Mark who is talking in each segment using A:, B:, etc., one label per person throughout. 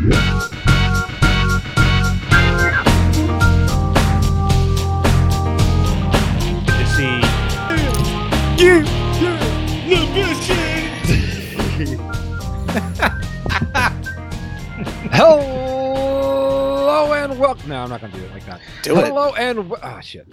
A: to see.
B: Hello and welcome. No, I'm not going to do it like that.
C: Do it.
B: Hello and oh shit.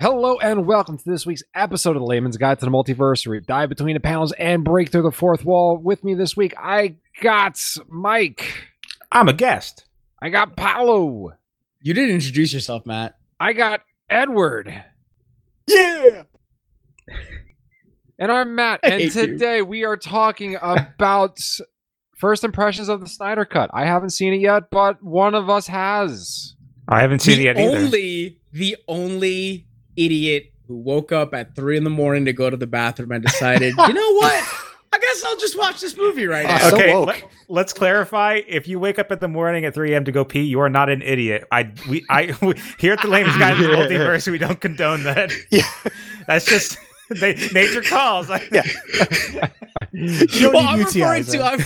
B: Hello and welcome to this week's episode of the Layman's Guide to the Multiverse. where We dive between the panels and break through the fourth wall. With me this week, I got Mike.
A: I'm a guest.
B: I got Paolo.
D: You didn't introduce yourself, Matt.
B: I got Edward.
C: Yeah.
B: And I'm Matt.
D: I
B: And
D: hate you.
B: today we are talking about first impressions of the Snyder Cut. I haven't seen it yet, but one of us has.
A: I haven't seen
D: the
A: it yet either.
D: only, the only idiot who woke up at three in the morning to go to the bathroom and decided, you know what? I guess I'll just watch this movie right now.
C: Uh, so
A: okay,
C: woke.
A: let, us clarify. If you wake up in the morning at 3 a.m. to go pee, you are not an idiot. I we I we, here at the Layman's Guide to the Multiverse, we don't condone that.
C: Yeah.
A: That's just they, nature calls.
C: Yeah.
D: well, I'm referring to I'm,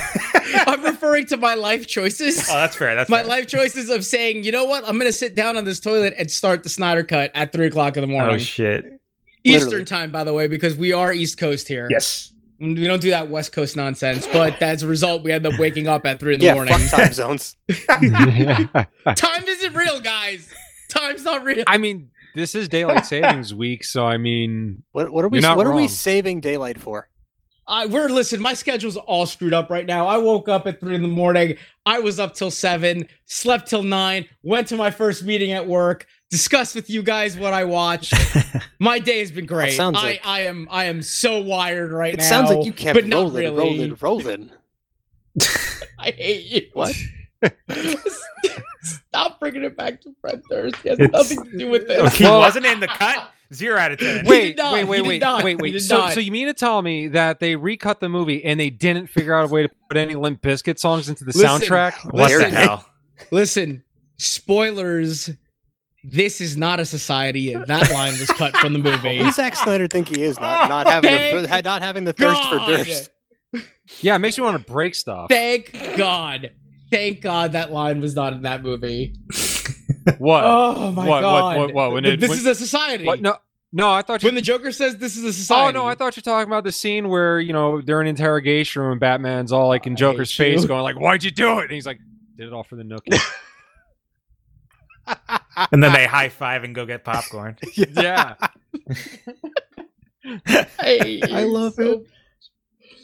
D: I'm referring to my life choices.
A: Oh, that's fair. That's
D: my
A: fair.
D: life choices of saying, you know what, I'm gonna sit down on this toilet and start the Snyder cut at three o'clock in the morning.
A: Oh shit.
D: Eastern
C: Literally.
D: time, by the way, because we are East Coast here.
A: Yes.
D: We don't do that West Coast nonsense, but as a result, we end up waking up at three in the
C: Yeah,
D: morning.
C: fuck time zones.
D: Time isn't real, guys. Time's not real.
B: I mean, this is daylight savings week, so I mean,
C: What, what are we
B: You're not
C: what are we saving daylight for?
D: I we're listen. My schedule's all screwed up right now. I woke up at three in the morning. I was up till seven, slept till nine, went to my first meeting at work, discussed with you guys what I watched. my day has been great.
C: sounds
D: I,
C: like-
D: I am I am so wired right
C: It
D: now.
C: It sounds like you kept
D: but not
C: rolling,
D: really.
C: rolling, rolling.
D: I hate you.
C: What?
D: Stop bringing it back to Fred Durst. It has
A: It's-
D: nothing to do with this.
A: He
B: Well-
A: wasn't in the cut. Zero out of ten.
D: He
B: wait,
D: did not.
B: wait,
D: He
B: wait,
D: did
B: wait,
D: not.
B: wait,
D: He
B: wait. So,
D: not.
B: so you mean to tell me that they recut the movie and they didn't figure out a way to put any Limp Bizkit songs into the
D: Listen.
B: soundtrack?
A: What the hell?
D: Listen, spoilers. This is not a society. That line was cut from the movie.
C: Who does Zack Snyder think he is? Not, not having the, not having the thirst for
D: God.
C: Durst.
B: Yeah, it makes me want to break stuff.
D: Thank God. Thank God that line was not in that movie.
B: What?
D: Oh my
B: what, what,
D: God.
B: what, what, when it-
D: this
B: when-
D: is a society.
B: What? No, no. I thought you.
D: When the Joker says this is a society.
B: Oh no, I thought you're talking about the scene where you know they're in interrogation room and Batman's all like in
D: I
B: Joker's
D: hate you.
B: face, going like, "Why'd you do it?" And he's like, "Did it all for the nookie."
A: And then they high five and go get popcorn.
B: yeah.
D: I,
C: I love it.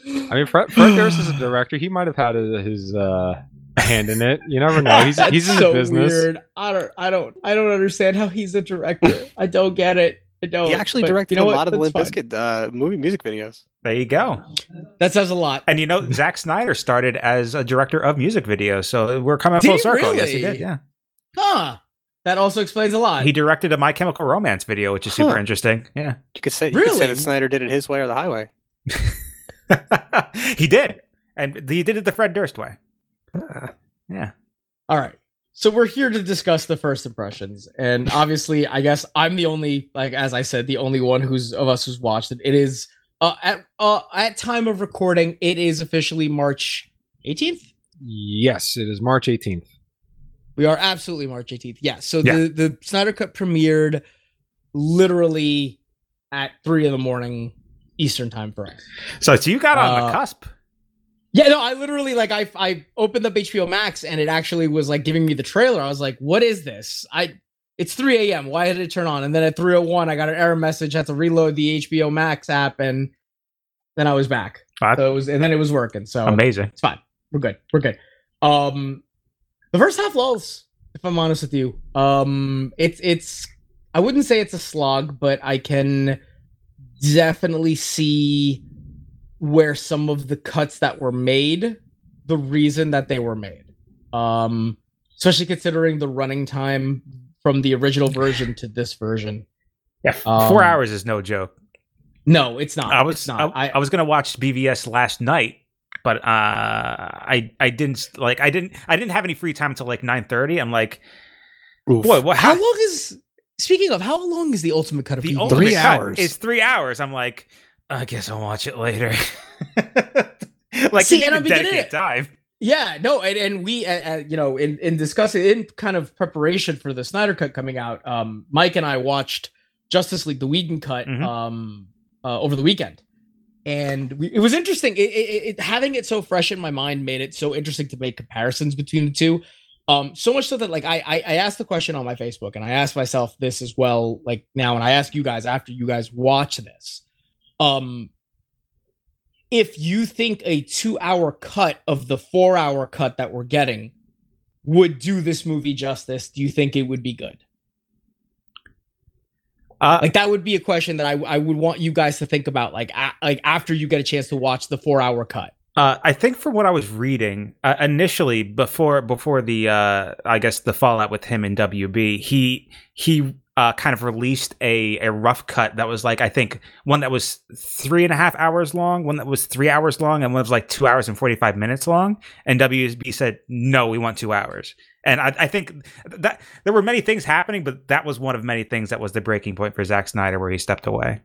B: I mean, Fred, Fred Durst is a director. He might have had a, his uh, hand in it. You never know. He's
D: That's
B: he's in
D: so
B: the business.
D: weird. I don't. I don't. I don't understand how he's a director. I don't get it. I don't.
C: He actually
D: But
C: directed
D: you know
C: a
D: what?
C: lot of the Limp Bizkit uh, movie music videos.
A: There you go.
D: That says a lot.
A: And you know, Zack Snyder started as a director of music videos, so we're coming
D: Did
A: full
D: he
A: circle. Yes, he did. Yeah,
D: Huh. That also explains a lot.
A: he directed a My Chemical Romance video, which is super interesting. Yeah,
C: You could say you could say
D: Really?
C: that Snyder did it his way or the highway.
A: he did, and he did it the Fred Durst way.
C: Uh,
A: Yeah,
D: All right. So we're here to discuss the first impressions, and obviously, I guess I'm the only, like as I said, the only one who's of us who's watched it. It is uh, at uh, at time of recording, it is officially March 18th.
B: Yes, it is March 18th.
D: We are absolutely March 18th. Yeah. So
A: Yeah.
D: the the Snyder Cut premiered literally at three in the morning Eastern time for us.
A: so, so you got on
D: Uh,
A: the cusp.
D: Yeah, no, I literally like I I opened up HBO Max and it actually was like giving me the trailer. I was like, "What is this?" I it's 3 a.m. Why did it turn on? And then at 3:01, I got an error message. Had to reload the HBO Max app, and then I was back. So it was, and then it was working. So
A: Amazing.
D: it's fine. We're good. We're good. Um, the first half lulls. If I'm honest with you, um, it's it's. I wouldn't say it's a slog, but I can definitely see where some of the cuts that were made, the reason that they were made. Um, especially considering the running time from the original version to this version.
A: Yeah, f- four
D: Um,
A: hours is no joke.
D: No, it's not.
A: I was
D: It's not.
A: I, I was gonna watch BVS last night, but uh, I I didn't like I didn't I didn't have any free time until like nine thirty. I'm like,
C: oof.
A: boy, what?
D: how
A: How,
D: long is? Speaking of, how long is the ultimate cut of
A: the
D: BVS?
A: ultimate
C: Three
A: cut
C: hours.
A: It's three hours. I'm like, I guess I'll watch it later. like,
D: See,
A: you
D: and I'm beginning
A: dedicate
D: it. Yeah, no, and, and we, uh, uh, you know, in in discussing in kind of preparation for the Snyder Cut coming out, um, Mike and I watched Justice League, the Whedon cut,
A: Mhm.
D: um, uh, over the weekend, and we, it was interesting. It, it, it having it so fresh in my mind made it so interesting to make comparisons between the two. Um, so much so that like I, I I asked the question on my Facebook, and I asked myself this as well, like now, and I ask you guys after you guys watch this, um, if you think a two hour cut of the four hour cut that we're getting would do this movie justice, do you think it would be good?
A: Uh,
D: Like that would be a question that I, I would want you guys to think about, like a, like after you get a chance to watch the four hour cut.
A: Uh, I think from what I was reading uh, initially before before the uh, I guess the fallout with him and WB, he he uh, kind of released a a rough cut that was like I think one that was three and a half hours long, one that was three hours long, and one that was like two hours and forty five minutes long. And WB said no, we want two hours. And I, I think that there were many things happening, but that was one of many things that was the breaking point for Zack Snyder, where he stepped away.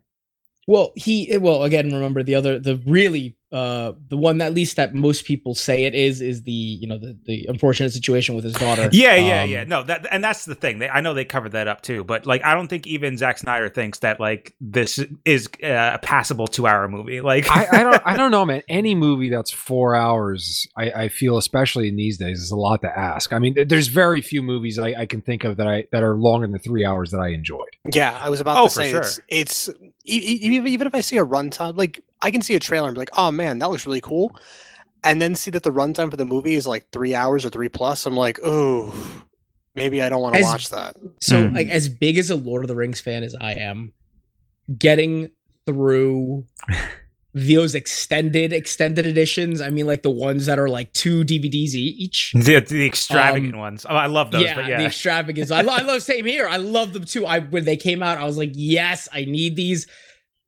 D: Well, he eh, well again. Remember the other, the really, uh, the one that at least that most people say it is is the you know the the unfortunate situation with his daughter.
A: Yeah, yeah,
D: Um,
A: yeah. No, that and that's the thing. They, I know they covered that up too, but like I don't think even Zack Snyder thinks that like this is uh, a passable two-hour movie. Like
B: I, I don't I don't know, man. Any movie that's four hours, I, I feel, especially in these days, is a lot to ask. I mean, there's very few movies I, I can think of that I that are longer than three hours that I enjoyed.
C: Yeah, I was about
A: Oh,
C: to say
A: sure.
C: it's it's even even if I see a runtime, like I can see a trailer and be like, oh man, that looks really cool, and then see that the runtime for the movie is like three hours or three plus. I'm like, oh, maybe I don't want to watch that.
D: So,
A: Hmm.
D: like, as big as a Lord of the Rings fan as I am, getting through those extended extended editions, I mean, like the ones that are like two DVDs each.
A: the, the extravagant
D: Um,
A: ones. Oh, I love those.
D: yeah,
A: but
D: the
A: yeah,
D: extravagance. I, lo- I love same here. I love them too. I when they came out, I was like, yes, I need these.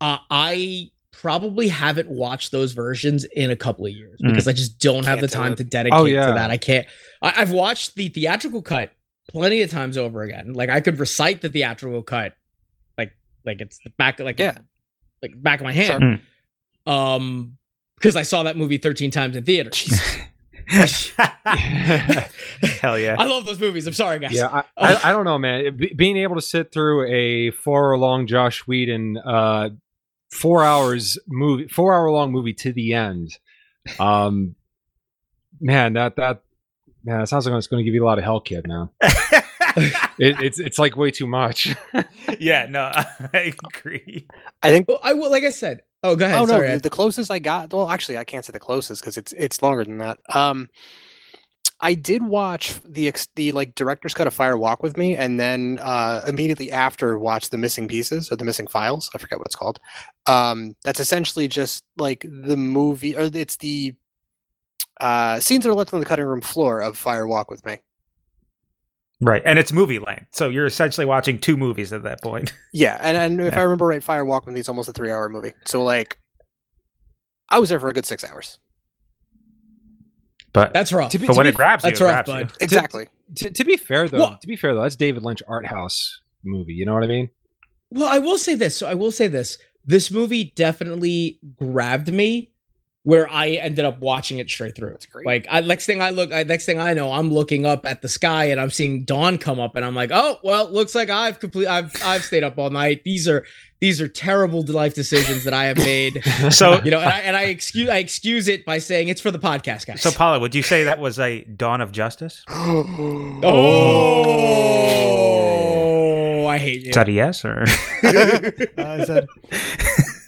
D: Uh, I probably haven't watched those versions in a couple of years
A: Mm.
D: because I just don't have
C: Can't
D: the time to dedicate
B: Oh, yeah.
D: to that. I can't. I, I've watched the theatrical cut plenty of times over again. Like I could recite the theatrical cut, like like it's the back like
C: Yeah.
D: like back of my hand.
A: Sure.
D: Um, because I saw that movie thirteen times in theater.
A: Hell yeah.
D: I love those movies. I'm sorry, guys.
B: Yeah, I, I, I don't know, man. Be- being able to sit through a four hour long Joss Whedon, uh, four hours movie, four hour long movie to the end, um, man, that that man, it sounds like it's going to give you a lot of hell, kid. Now it, it's it's like way too much.
A: yeah, no, I agree.
C: I think.
D: Well, I will. Like I said. Oh, go ahead.
C: Oh no,
D: Sorry,
C: the, the closest I got. Well, actually, I can't say the closest because it's it's longer than that. Um, I did watch the ex- the like director's cut of Fire Walk with Me, and then uh, immediately after watch the missing pieces or the missing files. I forget what it's called. Um, that's essentially just like the movie, or it's the uh, scenes that are left on the cutting room floor of Fire Walk with Me.
A: Right, and it's movie length, so you're essentially watching two movies at that point.
C: Yeah, and, and if
A: Yeah.
C: I remember right, Fire Walk with Me is almost a three hour movie. So like, I was there for a good six hours.
A: But
D: That's rough.
B: To be-
A: but when
B: be
A: it grabs you,
D: that's
A: it
D: rough,
A: grabs you.
D: bud.
C: Exactly.
B: to, to be fair though,
D: Well-
B: to be fair though, that's David Lynch art house movie. You know what I mean?
D: Well, I will say this. So I will say this. This movie definitely grabbed me where I ended up watching it straight through.
C: That's great.
D: Like I, next thing I look, I, next thing I know, I'm looking up at the sky and I'm seeing dawn come up, and I'm like, oh well, looks like I've complete, I've I've stayed up all night. These are these are terrible life decisions that I have made.
A: So,
D: You know, and I, and I excuse I excuse it by saying it's for the podcast, guys.
A: so Paula, would you say that was a dawn of justice?
D: Oh. oh, I hate you.
A: Is that a yes or?
C: Uh, I said,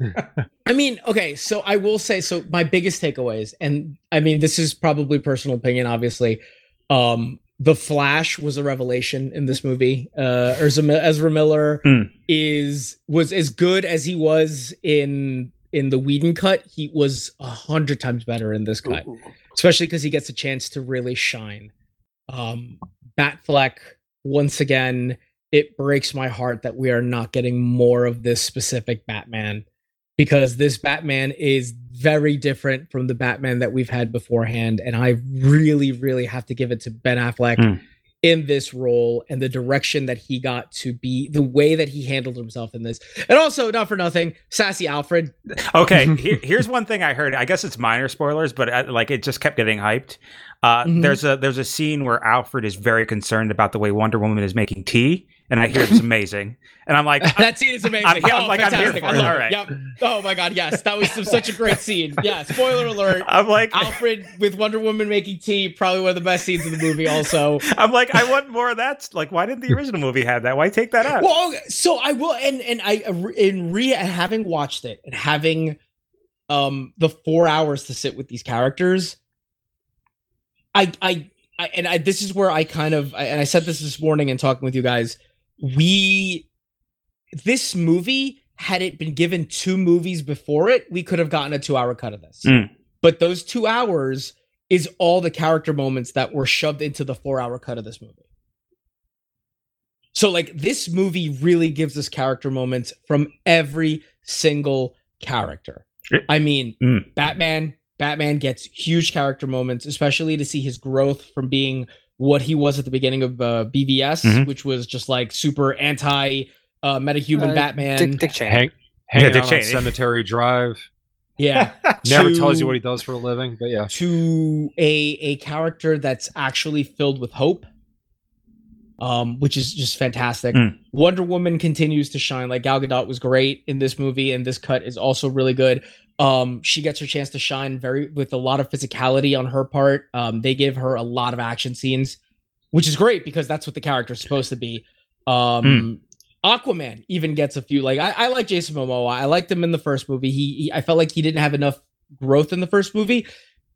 D: I mean, okay, so I will say so my biggest takeaways, and I mean this is probably personal opinion, obviously. Um the Flash was a revelation in this movie. Uh Ezra, Ezra Miller
A: Hmm.
D: is was as good as he was in in the Whedon cut. He was a hundred times better in this cut
C: Ooh.
D: especially because he gets a chance to really shine. Um, Batfleck, once again, it breaks my heart that we are not getting more of this specific Batman because this Batman is very different from the Batman that we've had beforehand. And I really, really have to give it to Ben Affleck.
A: Hmm.
D: in this role and the direction that he got to be the way that he handled himself in this and also not for nothing sassy alfred
A: Okay, here, here's one thing I heard. I guess it's minor spoilers, but uh, like it just kept getting hyped. Uh,
D: Mhm.
A: There's a there's a scene where Alfred is very concerned about the way Wonder Woman is making tea, and I hear it's amazing. And I'm like,
D: that scene is amazing
A: I'm- I'm
D: oh,
A: like, I'm here
D: fantastic.
A: for it. All right.
D: Yep. oh my god yes that was some, such a great scene yeah spoiler alert
A: I'm like,
D: alfred with wonder woman making tea probably one of the best scenes in the movie also
A: I'm like, I want more of that. Like, why didn't the original movie have that? Why take that out?
D: Well, so I will, and and I in re having watched it and having um the four hours to sit with these characters, I I, I and I this is where I kind of and I said this this morning and talking with you guys. We this movie had it been given two movies before it, we could have gotten a two hour cut of this.
A: Mm.
D: But those two hours is all the character moments that were shoved into the four hour cut of this movie. So like this movie really gives us character moments from every single character. I mean,
A: Mm.
D: Batman, Batman gets huge character moments, especially to see his growth from being what he was at the beginning of uh, BVS,
A: Mhm.
D: which was just like super anti uh, metahuman
C: Uh,
D: Batman.
C: Dick, Dick Cheney.
B: Hang, hanging
A: Dick Cheney.
B: on Cemetery Drive.
D: yeah,
B: Never
D: To-
B: tells you what he does for a living, but yeah.
D: to a a character that's actually filled with hope um which is just fantastic
A: Mm.
D: wonder woman continues to shine like gal gadot was great in this movie and this cut is also really good um she gets her chance to shine very with a lot of physicality on her part um they give her a lot of action scenes which is great because that's what the character is supposed to be um aquaman even gets a few like i, I like jason momoa i liked him in the first movie he, he i felt like he didn't have enough growth in the first movie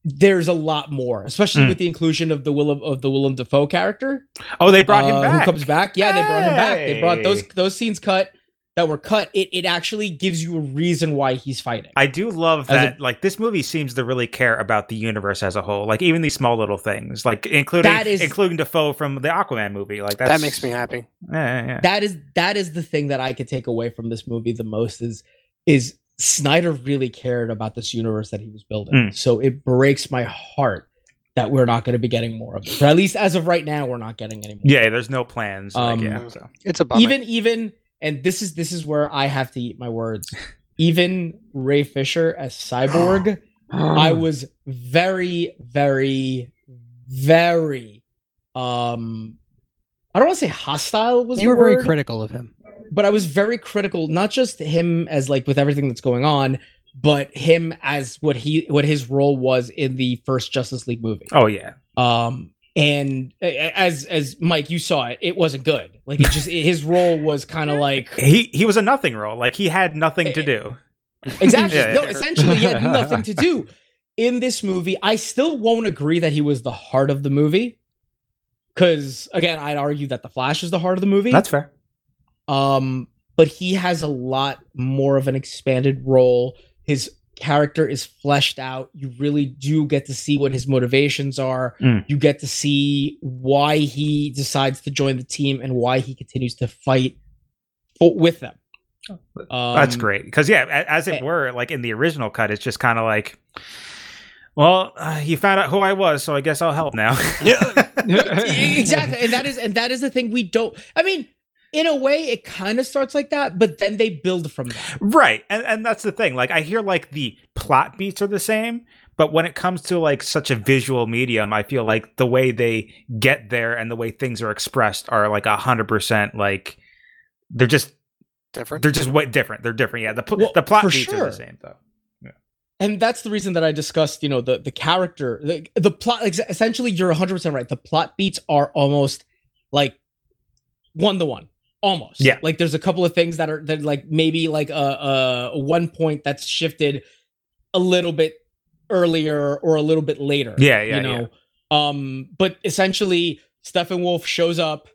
D: there's a lot more, especially
A: Mm.
D: with the inclusion of the Willem of the Willem Dafoe character.
A: Oh, they brought him
D: uh,
A: back.
D: Who comes back? Yeah, they brought him back. They brought those those scenes cut that were cut. It it actually gives you a reason why he's fighting.
A: I do love
D: As a-
A: that. like this movie seems to really care about the universe as a whole. Like even these small little things, like including
D: That is-
A: including Dafoe from the Aquaman movie. Like that's,
C: That makes me happy.
A: Yeah, yeah, yeah.
D: that is that is the thing that I could take away from this movie the most is is Snyder really cared about this universe that he was building.
A: Mm.
D: So it breaks my heart that we're not going to be getting more of it. But at least as of right now, we're not getting any more.
A: Yeah, there's no plans. Like,
D: Um,
A: yeah, so.
C: It's a bummer.
D: even even and this is this is where I have to eat my words. Even Ray Fisher as Cyborg, I was very very very um I don't want to say hostile was
C: you
D: the
C: were very critical of him.
D: but I was very critical not just him as like with everything that's going on, but him as what he what his role was in the first Justice League movie.
A: Oh yeah.
D: Um and a- a- as as Mike you saw it, it wasn't good. Like it just his role was kind of like
A: He he was a nothing role. Like he had nothing to do.
D: Exactly.
A: Yeah,
D: no, essentially, he had nothing to do in this movie. I still won't agree that he was the heart of the movie. Because again, I'd argue that the Flash is the heart of the movie.
A: That's fair.
D: um, but he has a lot more of an expanded role. His character is fleshed out. You really do get to see what his motivations are.
A: Mm.
D: You get to see why he decides to join the team and why he continues to fight with them.
A: That's
D: Um,
A: great. Because yeah, as
D: eh.
A: it were, like in the original cut, it's just kind of like, well, uh, you found out who I was, so I guess I'll help now.
D: Yeah, exactly and that is and that is the thing we don't i mean in a way it kind of starts like that but then they build from that
A: Right. And and that's the thing. Like I hear like the plot beats are the same, but when it comes to like such a visual medium, I feel like the way they get there and the way things are expressed are like a hundred percent like they're just
C: Different.
A: they're just way different. They're different. Yeah. The pl-
D: Well,
A: the plot
D: for
A: beats are the same though. Yeah.
D: and that's the reason that i discussed you know the the character the, the plot ex- essentially you're 100% right the plot beats are almost like one to one almost
A: Yeah.
D: like there's a couple of things that are that like maybe like a, a one point that's shifted a little bit earlier or a little bit later
A: Yeah, yeah,
D: you know um but essentially Steppenwolf shows up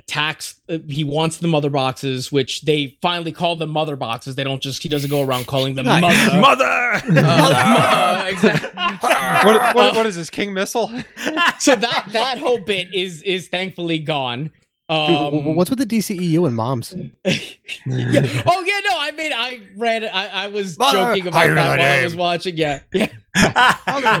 D: attacks uh, he wants the mother boxes which they finally call them mother boxes they don't just he doesn't go around calling them mother
A: Mother.
D: Uh, exactly.
B: what, what, what is this, King Missile?
D: so that that whole bit is is thankfully gone
C: Dude, wh- wh-
D: um
C: What's with the DCEU and moms?
D: yeah. oh yeah no i mean i read i, I was
C: Mother,
D: joking about
C: higher
D: that
C: than
D: while i was watching yeah yeah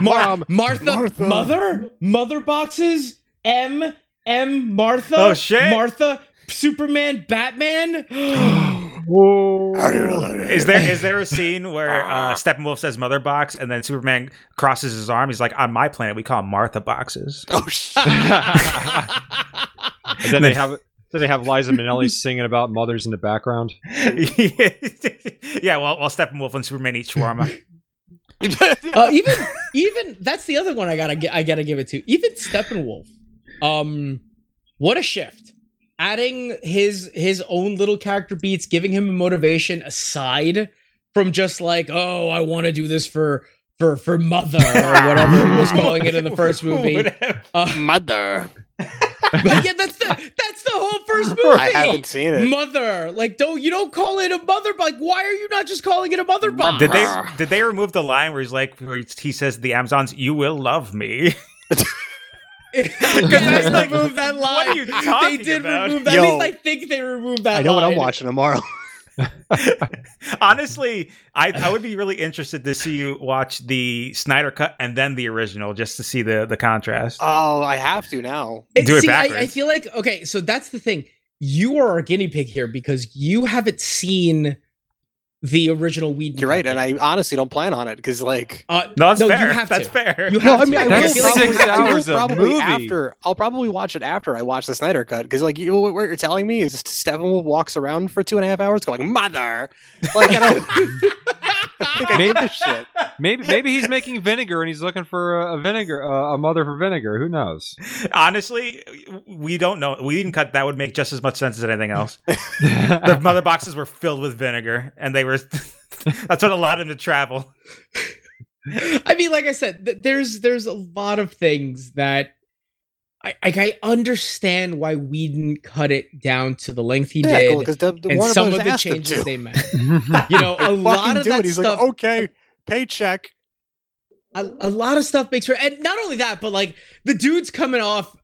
C: Mar-
D: Mar- Martha,
C: Martha.
D: mother, mother boxes, M M Martha.
A: Oh, shit.
D: Martha, Superman, Batman.
B: Whoa.
A: Is there is there a scene where uh, Steppenwolf says "mother box" and then Superman crosses his arm? He's like, "On my planet, we call them Martha boxes."
C: Oh shit!
B: And then they have then they have Liza Minnelli singing about mothers in the background.
A: yeah, well, while Steppenwolf and Superman eat shawarma.
D: uh, even even that's the other one I gotta I gotta give it to. Even Steppenwolf, um, what a shift! Adding his his own little character beats, giving him a motivation aside from just like, oh, I want to do this for for for mother or whatever he was calling it in the first movie. Uh,
C: Mother.
D: but yeah, that's the that's the whole first movie.
C: I haven't seen it.
D: Mother, like, don't you don't call it a mother? Like, why are you not just calling it a mother box?
A: Did they did they remove the line where he's like where he says the Amazons, "You will love me"?
D: Because I
A: like,
D: removed that line.
A: what are you talking
D: They did
A: about?
D: remove that.
C: Yo.
D: At least I think they removed that.
C: I know what I'm watching tomorrow.
A: Honestly, I, I would be really interested to see you watch the Snyder cut and then the original just to see the the contrast.
C: Oh, I have to now.
D: It-
A: Do it
D: see, I, I feel like okay, so that's the thing. You are our guinea pig here because you haven't seen the original Weed.
C: You're right, and I honestly don't plan on it because, like,
D: uh,
A: no, that's
D: no, you
A: fair.
D: have
A: that's
D: to.
A: fair.
D: You
C: no,
D: have
C: I mean,
D: to.
C: I
B: That's
C: will
B: six
C: probably,
B: hours of movie.
C: after. I'll probably watch it after I watch the Snyder cut because, like, you what you're telling me is Steppenwolf walks around for two and a half hours going "mother," like, I don't I think I give a shit.
B: Maybe maybe he's making vinegar and he's looking for a, a vinegar uh, a mother for vinegar. Who knows?
A: Honestly, we don't know. We didn't cut. That would make just as much sense as anything else. the mother boxes were filled with vinegar, and they were. that's what allowed him to travel.
D: I mean, like I said, th- there's there's a lot of things that I I, I understand why Whedon cut it down to the length he
C: Yeah,
D: did,
C: because the, the
D: and
C: Warner
D: some
C: Brothers
D: of the changes they made. You know, a lot of
C: do
D: that
C: it. He's
D: stuff.
C: like, okay, paycheck.
D: a, a lot of stuff makes her and not only that but like the dude's coming off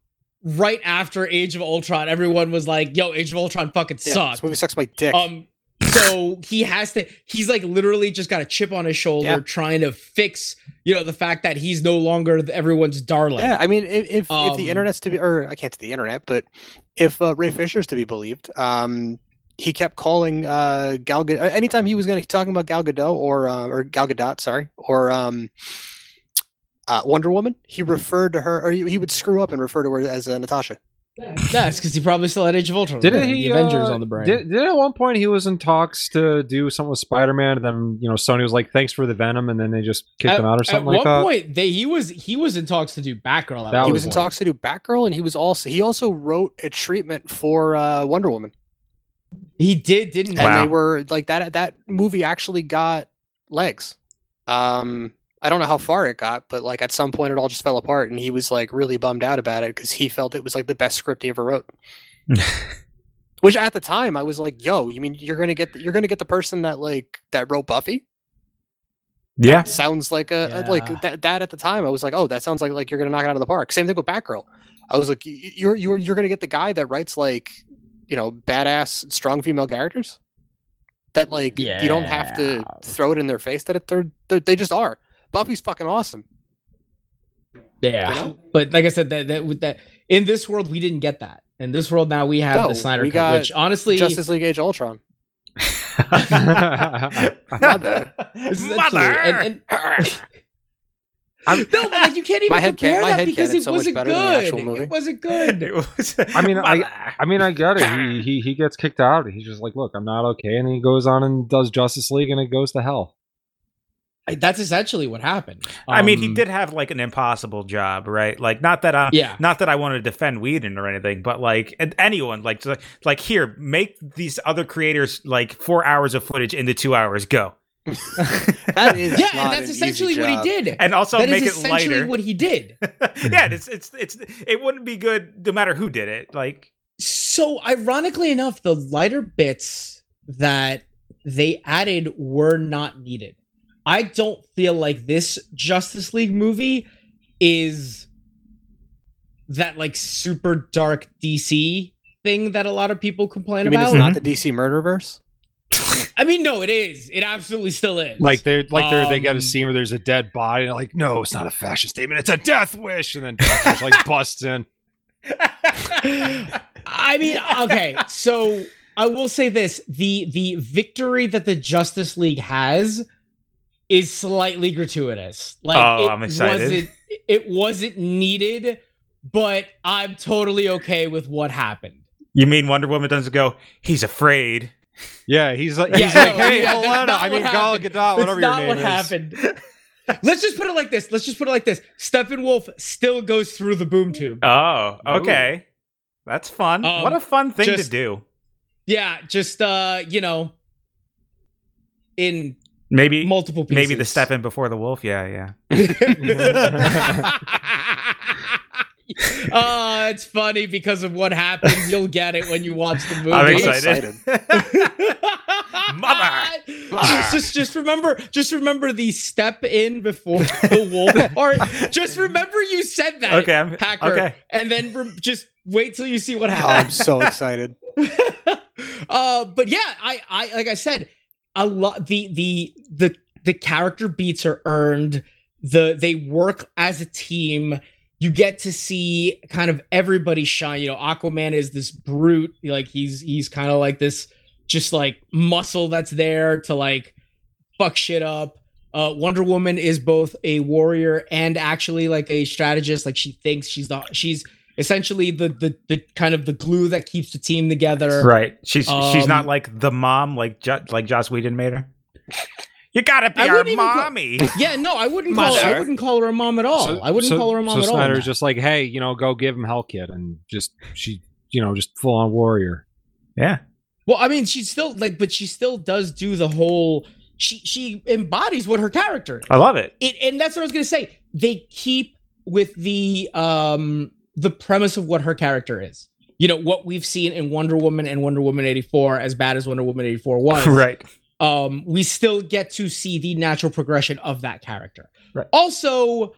D: right after age of ultron everyone was like yo age of ultron fucking
C: Yeah,
D: sucked
C: this movie sucks my dick.
D: um so he has to he's like literally just got a chip on his shoulder
C: Yeah.
D: trying to fix you know the fact that he's no longer everyone's darling
C: yeah, I mean, if if, if
D: Um,
C: the internet's to be, or I can't say the internet, but if uh, Ray Fisher's to be believed, um, he kept calling uh, Gal Gadot anytime he was going to talking about Gal Gadot or uh, or Gal Gadot, sorry, or um, uh, Wonder Woman. He referred to her, or he, he would screw up and refer to her as uh, Natasha.
D: That's because he probably still had age of ultron
B: Didn't he?
D: the
B: he?
D: avengers
B: uh,
D: on the brain
B: Did, did at one point he was in talks to do something with Spider-Man, and then you know Sony was like, "Thanks for the Venom," and then they just kicked
D: at,
B: him out or something
D: one
B: like that.
D: At one point they he was he was in talks to do batgirl
B: That
C: he
B: was
C: was in
D: point.
C: talks to do Batgirl, and he was also he also wrote a treatment for uh, Wonder Woman.
D: he did didn't
C: and
A: Wow.
C: they were like that that movie actually got legs um i don't know how far it got but like at some point it all just fell apart and he was like really bummed out about it because he felt it was like the best script he ever wrote. Which at the time i was like yo you mean you're gonna get you're gonna get the person that like that wrote buffy?
A: Yeah,
C: sounds like a, a-
D: Yeah.
C: like that, that at the time i was like oh that sounds like like you're gonna knock it out of the park. Same thing with batgirl. I was like y- y- you're you're you're gonna get the guy that writes like you know badass strong female characters? That like you don't have to throw it in their face that it, they're, they're they just are buffy's fucking awesome
D: Yeah,
C: You know?
D: but like I said, that that with that in this world we didn't get that. In this world now we have
C: No,
D: the Snyder
C: we
D: cut,
C: got
D: which honestly,
C: justice league age ultron
A: Mother.
D: essentially, and, and no, like you can't even
C: My head
D: compare
C: can- my
D: that because it
C: so
D: wasn't
C: better than the
D: good. It wasn't good.
A: It was-
B: I mean, I- I mean, I get it. He, he he gets kicked out. He's just like, "Look, I'm not okay," and he goes on and does Justice League, and it goes to hell.
D: Like, That's essentially what happened.
A: I mean, he
D: Um,
A: did have like an impossible job, right? Like, not that I,
D: Yeah,
A: not that I want to defend Whedon or anything, but like and anyone, like, just, like here, make these other creators like four hours of footage into two hours. Go.
C: that is
D: yeah, and that's
C: an
D: essentially what he did.
A: and also
D: That is
A: make it
D: essentially
A: lighter.
D: what he did.
A: yeah, it's it's it's it wouldn't be good no matter who did it. Like,
D: So, ironically enough, the lighter bits that they added were not needed. I don't feel like this Justice League movie is that like super dark DC thing that a lot of people complain
C: I mean,
D: about.
C: it's not the DC Murderverse.
D: I mean, no, it is. It absolutely still is.
B: Like they're like they're they get
D: Um,
B: a scene where there's a dead body, and like, "No, it's not a fashion statement. It's a death wish." And then Death Wish like busts in.
D: I mean, okay, so I will say this: the the victory that the Justice League has is slightly gratuitous. Like,
A: Oh,
D: it
A: I'm excited.
D: Wasn't, it wasn't needed, but I'm totally okay with what happened.
A: you mean Wonder Woman doesn't go? He's afraid.
B: Yeah, he's like, he's
D: Yeah,
B: like, hey,
D: yeah, that's
B: Helena. I mean,
D: what
B: Gal. Gadot, whatever
D: That's
B: your
D: not
B: name
D: what
B: is.
D: happened. Let's just put it like this. Let's just put it like this. Steppenwolf still goes through the boom tube.
A: Oh,
B: Ooh.
A: okay. That's fun.
D: Um,
A: what a fun thing
D: just-
A: to do.
D: Yeah, just uh, you know, in
A: Maybe
D: multiple pieces.
A: maybe the step in before the wolf. Yeah, yeah.
D: uh, it's funny because of what happens. You'll get it when you watch the movie.
A: I'm
C: I'm
A: excited. Mother.
D: just, just just remember just remember the step in before the wolf or just remember you said that
A: okay, I'm
D: hacker
A: okay.
D: and then re- just wait till you see what
C: Oh, I'm so excited.
D: uh but yeah i i like i said a lot the the the the character beats are earned. The they work as a team. You get to see kind of everybody shine. You know aquaman is this brute. Like he's he's kind of like this just like muscle that's there to like fuck shit up. Uh wonder woman is both a warrior and actually like a strategist. Like she thinks she's the she's essentially the the, the kind of the glue that keeps the team together
A: Right. She's she's not
D: Um,
A: like the mom like jo- like Joss Whedon made her. You gotta be
D: I
A: our
D: wouldn't call-
A: mommy.
D: Yeah, no, I wouldn't call. I wouldn't call her a mom at all.
B: So-
D: I wouldn't
B: so-
D: call her a mom
B: so
D: at all.
B: Snyder's just like, hey, you know, go give him Hellkit, and just she, you know, just full on warrior.
A: yeah.
D: well, I mean, she still like, but she still does do the whole. She she embodies what her character. Is.
A: I love it.
D: It, and that's what I was gonna say. They keep with the um the premise of what her character is. You know what we've seen in Wonder Woman and Wonder Woman eighty four, as bad as Wonder Woman eighty four was.
A: right.
D: um, we still get to see the natural progression of that character.
A: Right.
D: Also,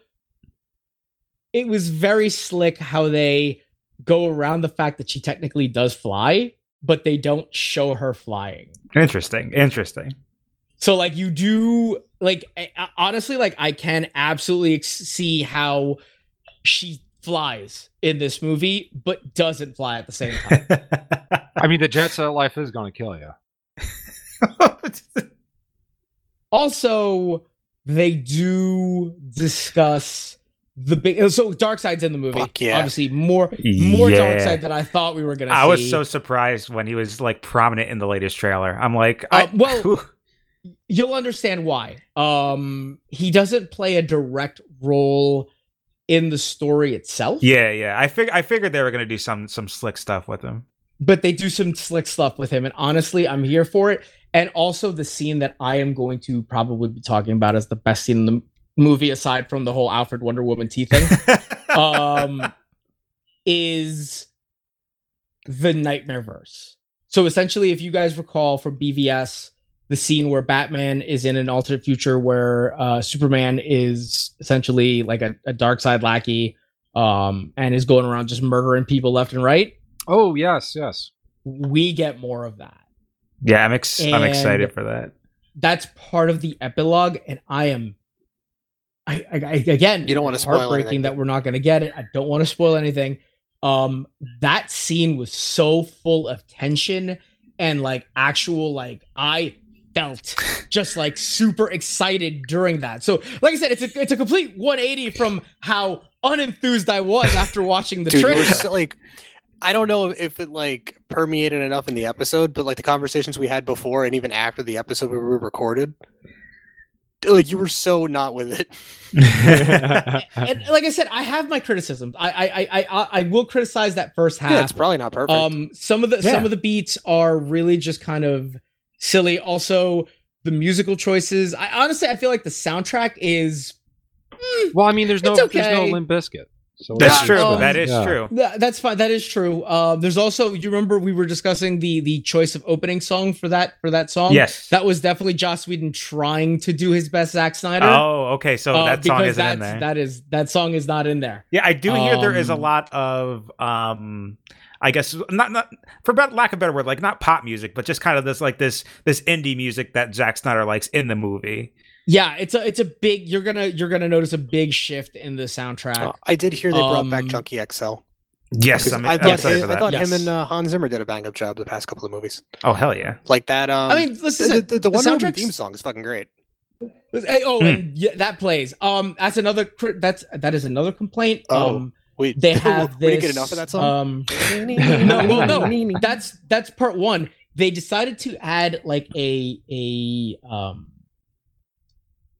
D: it was very slick how they go around the fact that she technically does fly, but they don't show her flying.
A: Interesting. Interesting.
D: So, like, you do like I- honestly, like, I can absolutely see how she flies in this movie, but doesn't fly at the same time.
B: I mean, the jet set life is going to kill you.
D: also they do discuss the big so Darkseid's in the movie
C: Fuck yeah.
D: obviously more more
A: Yeah.
D: Darkseid than i thought we were gonna
A: I was so surprised when he was like prominent in the latest trailer. I'm like,
D: Uh,
A: I,
D: well- you'll understand why um he doesn't play a direct role in the story itself
A: yeah, yeah. I fig- I figured they were gonna do some some slick stuff with him.
D: but they do some slick stuff with him and honestly i'm here for it and also the scene that i am going to probably be talking about as the best scene in the movie aside from the whole alfred wonder woman tea thing um is the Knightmare verse so essentially if you guys recall from bvs the scene where batman is in an alternate future where uh superman is essentially like a, a Darkseid lackey um and is going around just murdering people left and right
B: Oh yes, yes.
D: we get more of that
A: yeah, I'm ex- I'm excited for that.
D: that's part of the epilogue and i am i, I, I again
C: You don't wanna spoil
D: heartbreaking
C: anything.
D: that we're not going to get it i don't want to spoil anything um that scene was so full of tension and like actual like i felt just like super excited during that so like i said it's a it's a complete 180 from how unenthused i was after watching the
C: Dude,
D: trailer
C: so, like, I don't know if it like permeated enough in the episode, but like the conversations we had before and even after the episode we were recorded, like you were so not with it.
D: and like i said i have my criticisms i i i i, I will criticize that first half
C: Yeah, it's probably not perfect.
D: Um, some of the
A: Yeah.
D: some of the beats are really just kind of silly. Also, the musical choices. I honestly I feel like the soundtrack is
B: Well, I mean, there's no
D: It's
B: there's no
D: okay.
B: Limp Bizkit. So
A: That's true.
D: um,
A: that is
B: yeah.
A: true.
D: Th- that's fine. That is true. Uh, there's also you remember we were discussing the the choice of opening song for that for that song.
A: Yes.
D: that was definitely Joss Whedon trying to do his best Zack Snyder.
A: oh, okay. So
D: uh,
A: that song
D: because
A: isn't in
D: that's-
A: there.
D: That is that song is not in there.
A: Yeah, I do hear there is a
D: Um,
A: lot of um I guess not not for bet- lack of a better word, like not pop music, but just kind of this like this this indie music that Zack Snyder likes in the movie.
D: Yeah, it's a it's a big. You're gonna you're gonna notice a big shift in the soundtrack.
C: Uh, I did hear they brought back
D: um,
C: Junkie XL.
A: Yes, I'm,
C: I
A: I'm
C: thought,
A: excited for
C: I thought
D: Yes.
C: him and uh, Hans Zimmer did a bang up job the past couple of movies.
A: oh hell yeah!
C: Like that. Um,
D: I mean, listen,
C: the, the, the
D: the
C: Wonder theme song is fucking great.
D: Hey, oh,
A: Hmm.
D: and yeah, that plays. Um, that's another. That's that is another complaint.
C: Oh.
D: Um,
C: Wait,
D: they have
C: we
D: this.
C: didn't get enough of that song.
D: Um, no, well, no, that's that's part one. They decided to add like a a um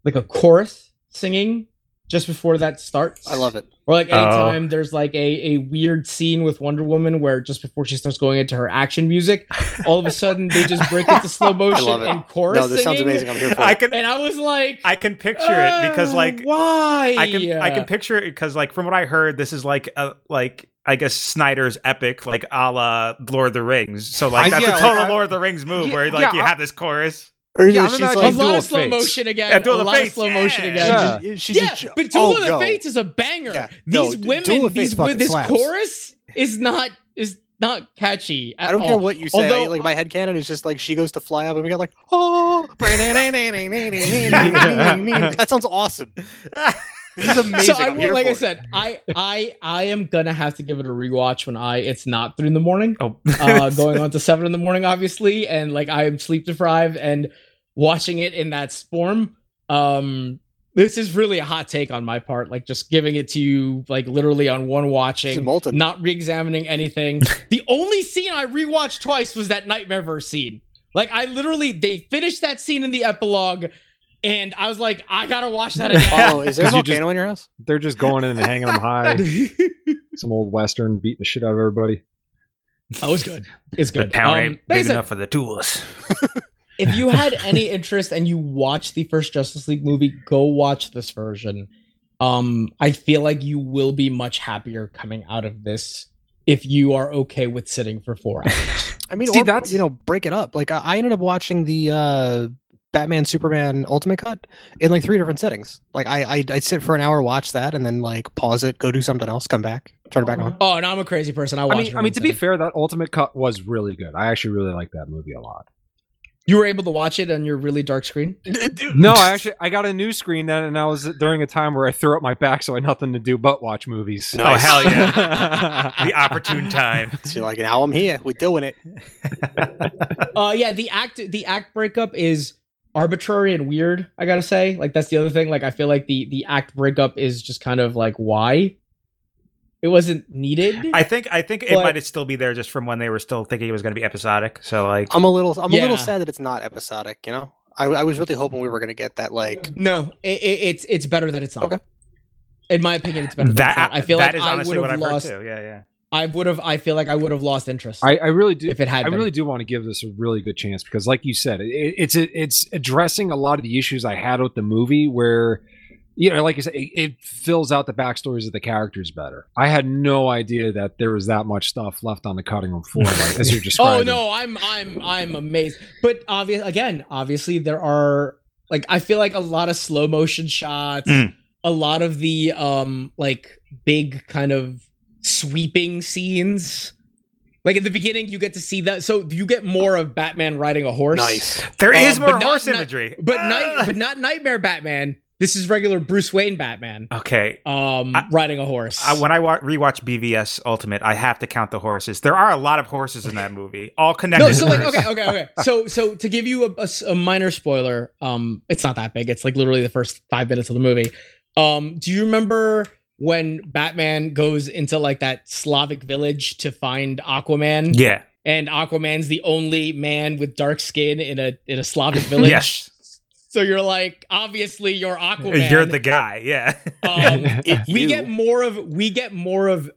D: like a chorus singing just before that starts.
C: I love it.
D: Or like
A: Oh.
D: anytime there's like a, a weird scene with Wonder Woman where just before she starts going into her action music, all of a sudden they just break into slow motion
C: love it.
D: and chorus
C: No, this sounds amazing. I'm here for
A: I
C: it.
A: can
D: And I was like,
A: I can picture it because
D: "Uh,
A: like
D: why?
A: I can I can picture it because like from what I heard, this is like a like I guess Snyder's epic, like a la Lord of the Rings. So like
B: I-
A: that's
B: yeah,
A: a total
B: like,
A: Lord of the Rings move
B: Yeah,
A: where like
B: yeah,
A: you
B: I-
A: have this chorus.
C: Or
B: Yeah,
C: she's
B: imagining
D: a lot
B: of
D: of slow
B: Fates.
D: motion again.
A: Yeah, Duel
D: a lot
A: Fates,
D: of slow motion again.
B: Yeah.
C: she's, she's
D: Yeah,
C: just-
D: but Duel
C: oh,
D: of the
C: no.
D: Fates is a banger.
C: Yeah, no,
D: These
C: D-
D: women,
C: Duel of
D: these
C: fucking
D: this
C: slaps.
D: chorus is not is not catchy. At
C: I don't
D: all.
C: care what you say.
D: Although-
C: like my head canon is just like she goes to fly up and we got like oh that sounds awesome. This is amazing.
D: So I
C: I'm
D: will, like I said, I I I am gonna have to give it a rewatch when I it's not three in the morning.
A: Oh,
D: uh, going on to seven in the morning, obviously, and like I am sleep deprived and watching it in that form. Um, this is really a hot take on my part, like just giving it to you, like literally on one
C: She's
D: watching, not re-examining anything. the only scene I rewatched twice was that Knightmare Verse scene. Like I literally, they finished that scene in the epilogue, and I was like, I gotta watch that again.
C: Oh, is there a
B: you just-
C: volcano in your house?
B: They're just going in and hanging them high. Some old western beating the shit out of everybody.
D: that was good. It's
A: the
D: good.
A: town
D: Um,
A: ain't big
D: said,
A: enough for the tools.
D: If you had any interest and you watched the first Justice League movie, go watch this version. Um, I feel like you will be much happier coming out of this if you are okay with sitting for four hours.
C: I mean,
B: See,
C: or,
B: that's-
C: you know, break it up. Like I I ended up watching the uh Batman Superman Ultimate Cut in like three different settings. Like I I I'd sit for an hour, watch that, and then like pause it, go do something else, come back, turn it back on.
D: oh, and I'm a crazy person. I
B: I mean,
D: it
B: I mean, to be fair, that ultimate cut was really good. I actually really like that movie a lot.
D: You were able to watch it on your really dark screen.
B: No, I actually I got a new screen then, and I was during a time where I threw up my back, so I had nothing to do but watch movies.
A: Oh hell yeah!
B: yeah!
A: the opportune time.
C: So you're like, now I'm here, we're doing it.
D: Uh, yeah, the act the act breakup is arbitrary and weird. I gotta say, like that's the other thing. Like I feel like the the act breakup is just kind of like why it wasn't needed.
A: I think I think it might still be there just from when they were still thinking it was going to be episodic. So like,
C: I'm a little I'm a little sad that it's not episodic. You know, I I was really hoping we were gonna get that like
D: No, it, it, it's it's better that it's not.
C: Okay.
D: In my opinion, it's better. Than it's
A: that.
D: I feel
A: that
D: like
A: is
D: I
A: honestly
D: would
A: what
D: have
A: I've
D: lost.
A: heard too. Yeah, yeah.
D: I would have. I feel like I would have lost interest
B: I, I really do.
D: if it had.
B: I
D: been.
B: really do want to give this a really good chance because, like you said, it, it's it's addressing a lot of the issues I had with the movie. Where, you know, like I said, it, it fills out the backstories of the characters better. I had no idea that there was that much stuff left on the cutting room floor, like, as you're describing.
D: Oh no, I'm I'm I'm amazed. But obvious again, obviously there are like I feel like a lot of slow motion shots,
A: Mm.
D: a lot of the um like big kind of sweeping scenes. Like in the beginning, you get to see that. So you get more of Batman riding a horse.
C: nice.
A: There is
D: Uh,
A: more
D: but not-
A: horse
D: not-
A: imagery,
D: but
A: Ah!
D: night, but not Knightmare Batman. This is regular Bruce Wayne Batman.
A: okay.
D: Um,
A: I-
D: riding a horse.
A: I, when I wa- rewatch BVS Ultimate, I have to count the horses. There are a lot of horses in that movie, all connected.
D: no, so like okay, okay, okay. So so to give you a minor spoiler, um, it's not that big. It's like literally the first five minutes of the movie. Um, do you remember when Batman goes into like that Slavic village to find Aquaman?
A: Yeah.
D: And Aquaman's the only man with dark skin in a in a Slavic village.
A: Yes.
D: So you're like, obviously you're Aquaman.
A: You're the guy. Yeah.
D: Um,
C: It,
D: we
C: you.
D: get more of we get more of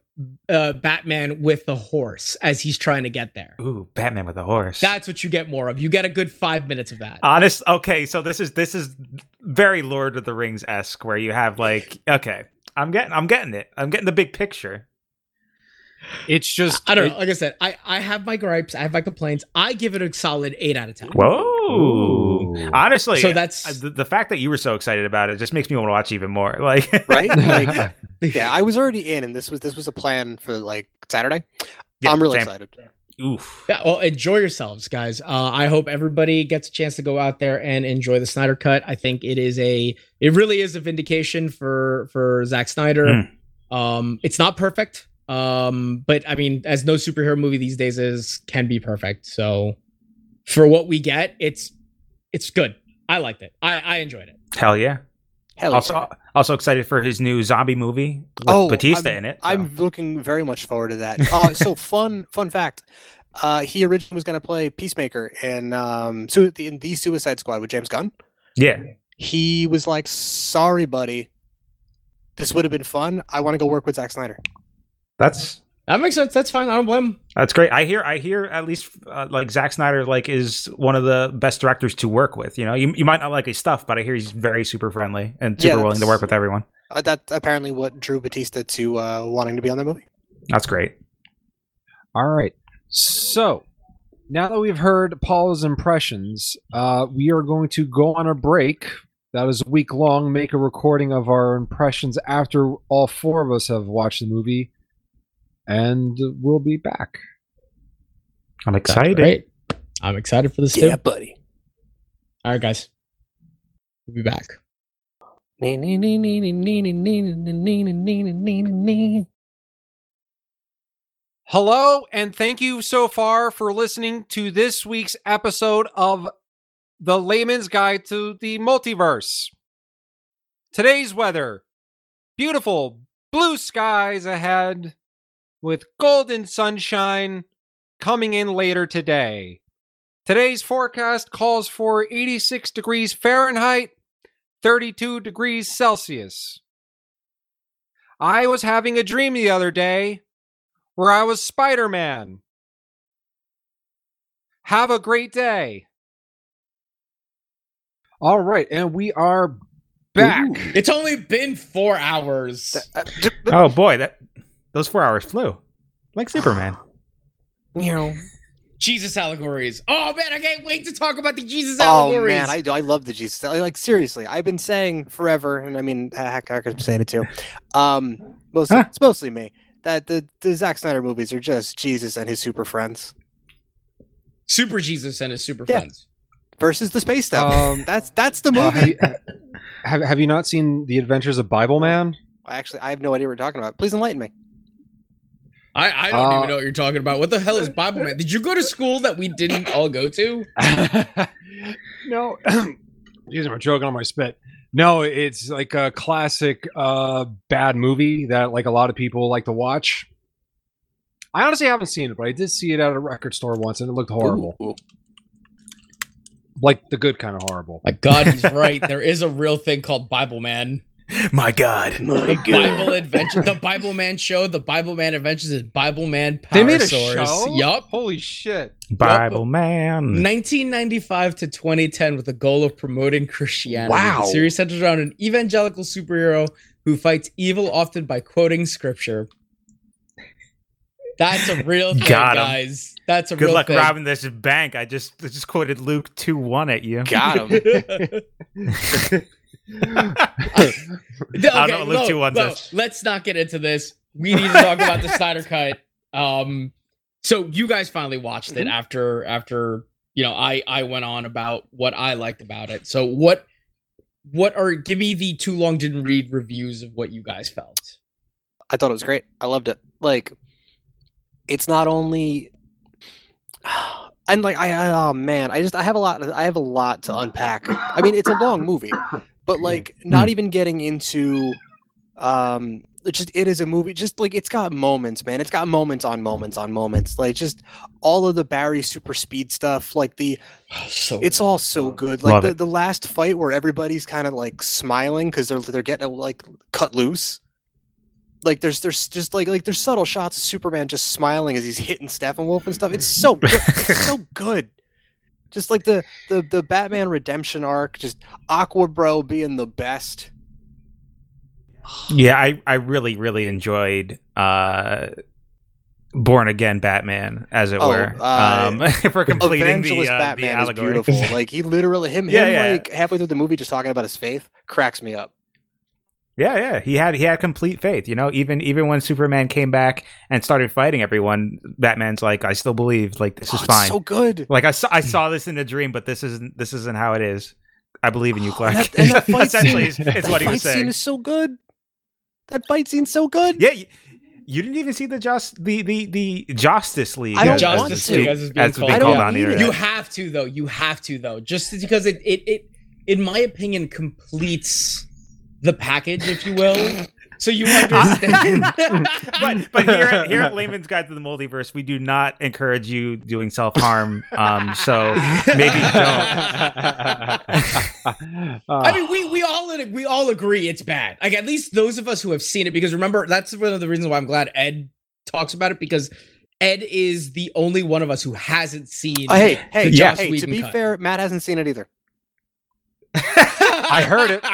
D: uh, Batman with the horse as he's trying to get there.
A: Ooh, Batman with a horse.
D: That's what you get more of. You get a good five minutes of that.
A: honest. Okay, so this is this is very Lord of the Rings esque, where you have like, okay, I'm getting, I'm getting it. I'm getting the big picture.
B: It's just
D: I don't
B: it-
D: know. Like I said, I, I have my gripes. I have my complaints. I give it a solid eight out of ten.
A: Whoa.
B: Ooh.
A: Honestly,
D: So that's-
A: the, the fact that you were so excited about it just makes me want to watch even more. Like,
C: right? Like, yeah, I was already in, and this was this was a plan for like Saturday.
A: Yeah,
C: I'm really
A: same.
C: excited.
A: oof.
D: Yeah, well, enjoy yourselves, guys. Uh, I hope everybody gets a chance to go out there and enjoy the Snyder Cut. I think it is a, it really is a vindication for for Zack Snyder.
A: Mm.
D: Um, it's not perfect. Um, but I mean, as no superhero movie these days is, can be perfect. So for what we get, it's it's good. I liked it. I I enjoyed it.
A: Hell yeah.
C: Hell
A: Also,
C: yeah.
A: also excited for his new zombie movie with
C: Oh,
A: Bautista
C: I'm-
A: in it. so.
C: I'm looking very much forward to that. Uh, so fun, fun fact. Uh, he originally was going to play Peacemaker in um, su- in the Suicide Squad with James Gunn.
A: yeah.
C: He was like, "Sorry, buddy, this would have been fun. I want to go work with Zack Snyder."
A: That's
D: That makes sense. That's fine. I don't blame. him.
A: that's great. I hear I hear at least uh, like Zack Snyder like is one of the best directors to work with. You know, you you might not like his stuff, but I hear he's very super friendly and
C: Yeah,
A: super willing to work with everyone.
C: Uh, that's apparently what drew Bautista to uh, wanting to be on the movie.
A: That's great.
B: All right. So now that we've heard Paul's impressions, uh, we are going to go on a break. That is a week long. Make a recording of our impressions after all four of us have watched the movie, and we'll be back.
A: I'm excited.
D: Great. I'm excited for this too.
C: Yeah, buddy.
D: All right, guys. We'll be back.
B: Hello, and thank you so far for listening to this week's episode of The Layman's Guide to the Multiverse. Today's weather beautiful blue skies ahead with golden sunshine coming in later today. Today's forecast calls for 86 degrees Fahrenheit, 32 degrees Celsius. I was having a dream the other day where I was Spider Man. Have a great day. All right, and we are back.
D: It's only been four hours.
C: Uh, d- d-
A: Oh boy, that those four hours flew like Superman.
C: you know.
D: Jesus allegories. Oh man, I can't wait to talk about the Jesus
C: Oh
D: allegories.
C: man, I, I love the Jesus. Like seriously, I've been saying forever, and I mean, heck, I could say it too. Um, mostly,
A: Huh.
C: it's mostly me that the the Zack Snyder movies are just Jesus and his super friends
D: Super Jesus and his super
C: Yeah.
D: friends.
C: versus the space stuff.
B: Um,
C: that's that's the
B: Uh,
C: movie.
B: have, you, have, have you not seen The Adventures of Bible Man?
C: Actually, I have no idea what we're talking about. Please enlighten me.
D: I, I don't
B: Uh,
D: even know what you're talking about. What the hell is Bible Man? Did you go to school that we didn't all go to?
B: no. Jeez, I'm joking on my spit. No, it's like a classic uh, bad movie that like a lot of people like to watch. I honestly haven't seen it, but I did see it at a record store once, and it looked horrible.
C: Ooh.
B: Like the good kind of horrible.
D: My God, he's right. There is a real thing called Bible Man.
A: My God.
C: My
D: The Bible Adventure, the Bible Man show, the Bible Man Adventures, and Bible Man Power
B: They made a
D: Source.
B: show.
D: Yup.
B: Holy shit!
A: Bible man.
D: 1995 to 2010 with the goal of promoting Christianity.
B: Wow.
D: The series centers around an evangelical superhero who fights evil often by quoting scripture. That's a real thing,
A: Got 'em.
D: guys. That's a
A: Good
D: real
A: luck
D: thing.
A: robbing this bank. I just I just quoted Luke two one at you.
C: Got him.
D: okay,
A: I don't know Luke
D: no,
A: 2-1
D: no,
A: says.
D: let's not get into this. We need to talk about the Snyder cut. Um, so you guys finally watched
A: Mm-hmm.
D: it after after you know I I went on about what I liked about it. So what what are give me the too long didn't read reviews of what you guys felt.
C: I thought it was great. I loved it. Like, it's not only, and like I, I, oh man, I just I have a lot. I have a lot to unpack. I mean, it's a long movie, but like not even getting into, um, it's just it is a movie. Just like it's got moments, man. It's got moments on moments on moments. Like just all of the Barry super speed stuff. Like the
D: So
C: it's all so good. Like the,
A: it.
C: the last fight where everybody's kind of like smiling because they're they're getting like cut loose. Like there's there's just like like there's subtle shots of Superman just smiling as he's hitting Steppenwolf and stuff. It's so good. it's so good. Just like the the the Batman redemption arc, just Aqua Bro being the best.
A: Yeah, I, I really, really enjoyed uh Born Again Batman, as it
C: Oh,
A: were.
C: uh,
A: um for completing
C: Evangelist
A: the, uh,
C: Batman
A: the
C: is
A: allegory.
C: beautiful. Like he literally him
A: Yeah,
C: him
A: yeah.
C: like halfway through the movie just talking about his faith cracks me up.
A: Yeah, yeah. He had he had complete faith, you know, even even when Superman came back and started fighting everyone, Batman's like, I still believe, like this
C: Oh,
A: is
C: it's
A: fine.
C: so good.
A: like I saw I saw this in a dream, but this isn't this isn't how it is. I believe in you,
C: Oh,
A: Clark.
C: and that- and that fight
A: Essentially,
C: scene-
A: it's, it's
C: that
A: what he
C: fight
A: was
C: scene
A: saying.
C: is so good. That fight scene's so good.
A: Yeah, you, You didn't even see the just the the the Justice League.
C: I don't
A: as-
C: want
A: as
C: to.
A: it's-
D: As it's being
A: as
D: called.
C: I don't
A: called on the internet.
D: You have to though. You have to though, just because it it it in my opinion completes the package, if you will. So you understand.
A: but but here at, here at Layman's Guide to the Multiverse, we do not encourage you doing self harm. Um, so maybe don't.
D: I mean, we we all we all agree it's bad. Like at least those of us who have seen it, because remember that's one of the reasons why I'm glad Ed talks about it because Ed is the only one of us who hasn't seen.
C: Oh, hey, hey,
D: the
A: yeah.
D: Joss
C: hey! To be
D: cut.
C: fair, Matt hasn't seen it either.
B: I heard it.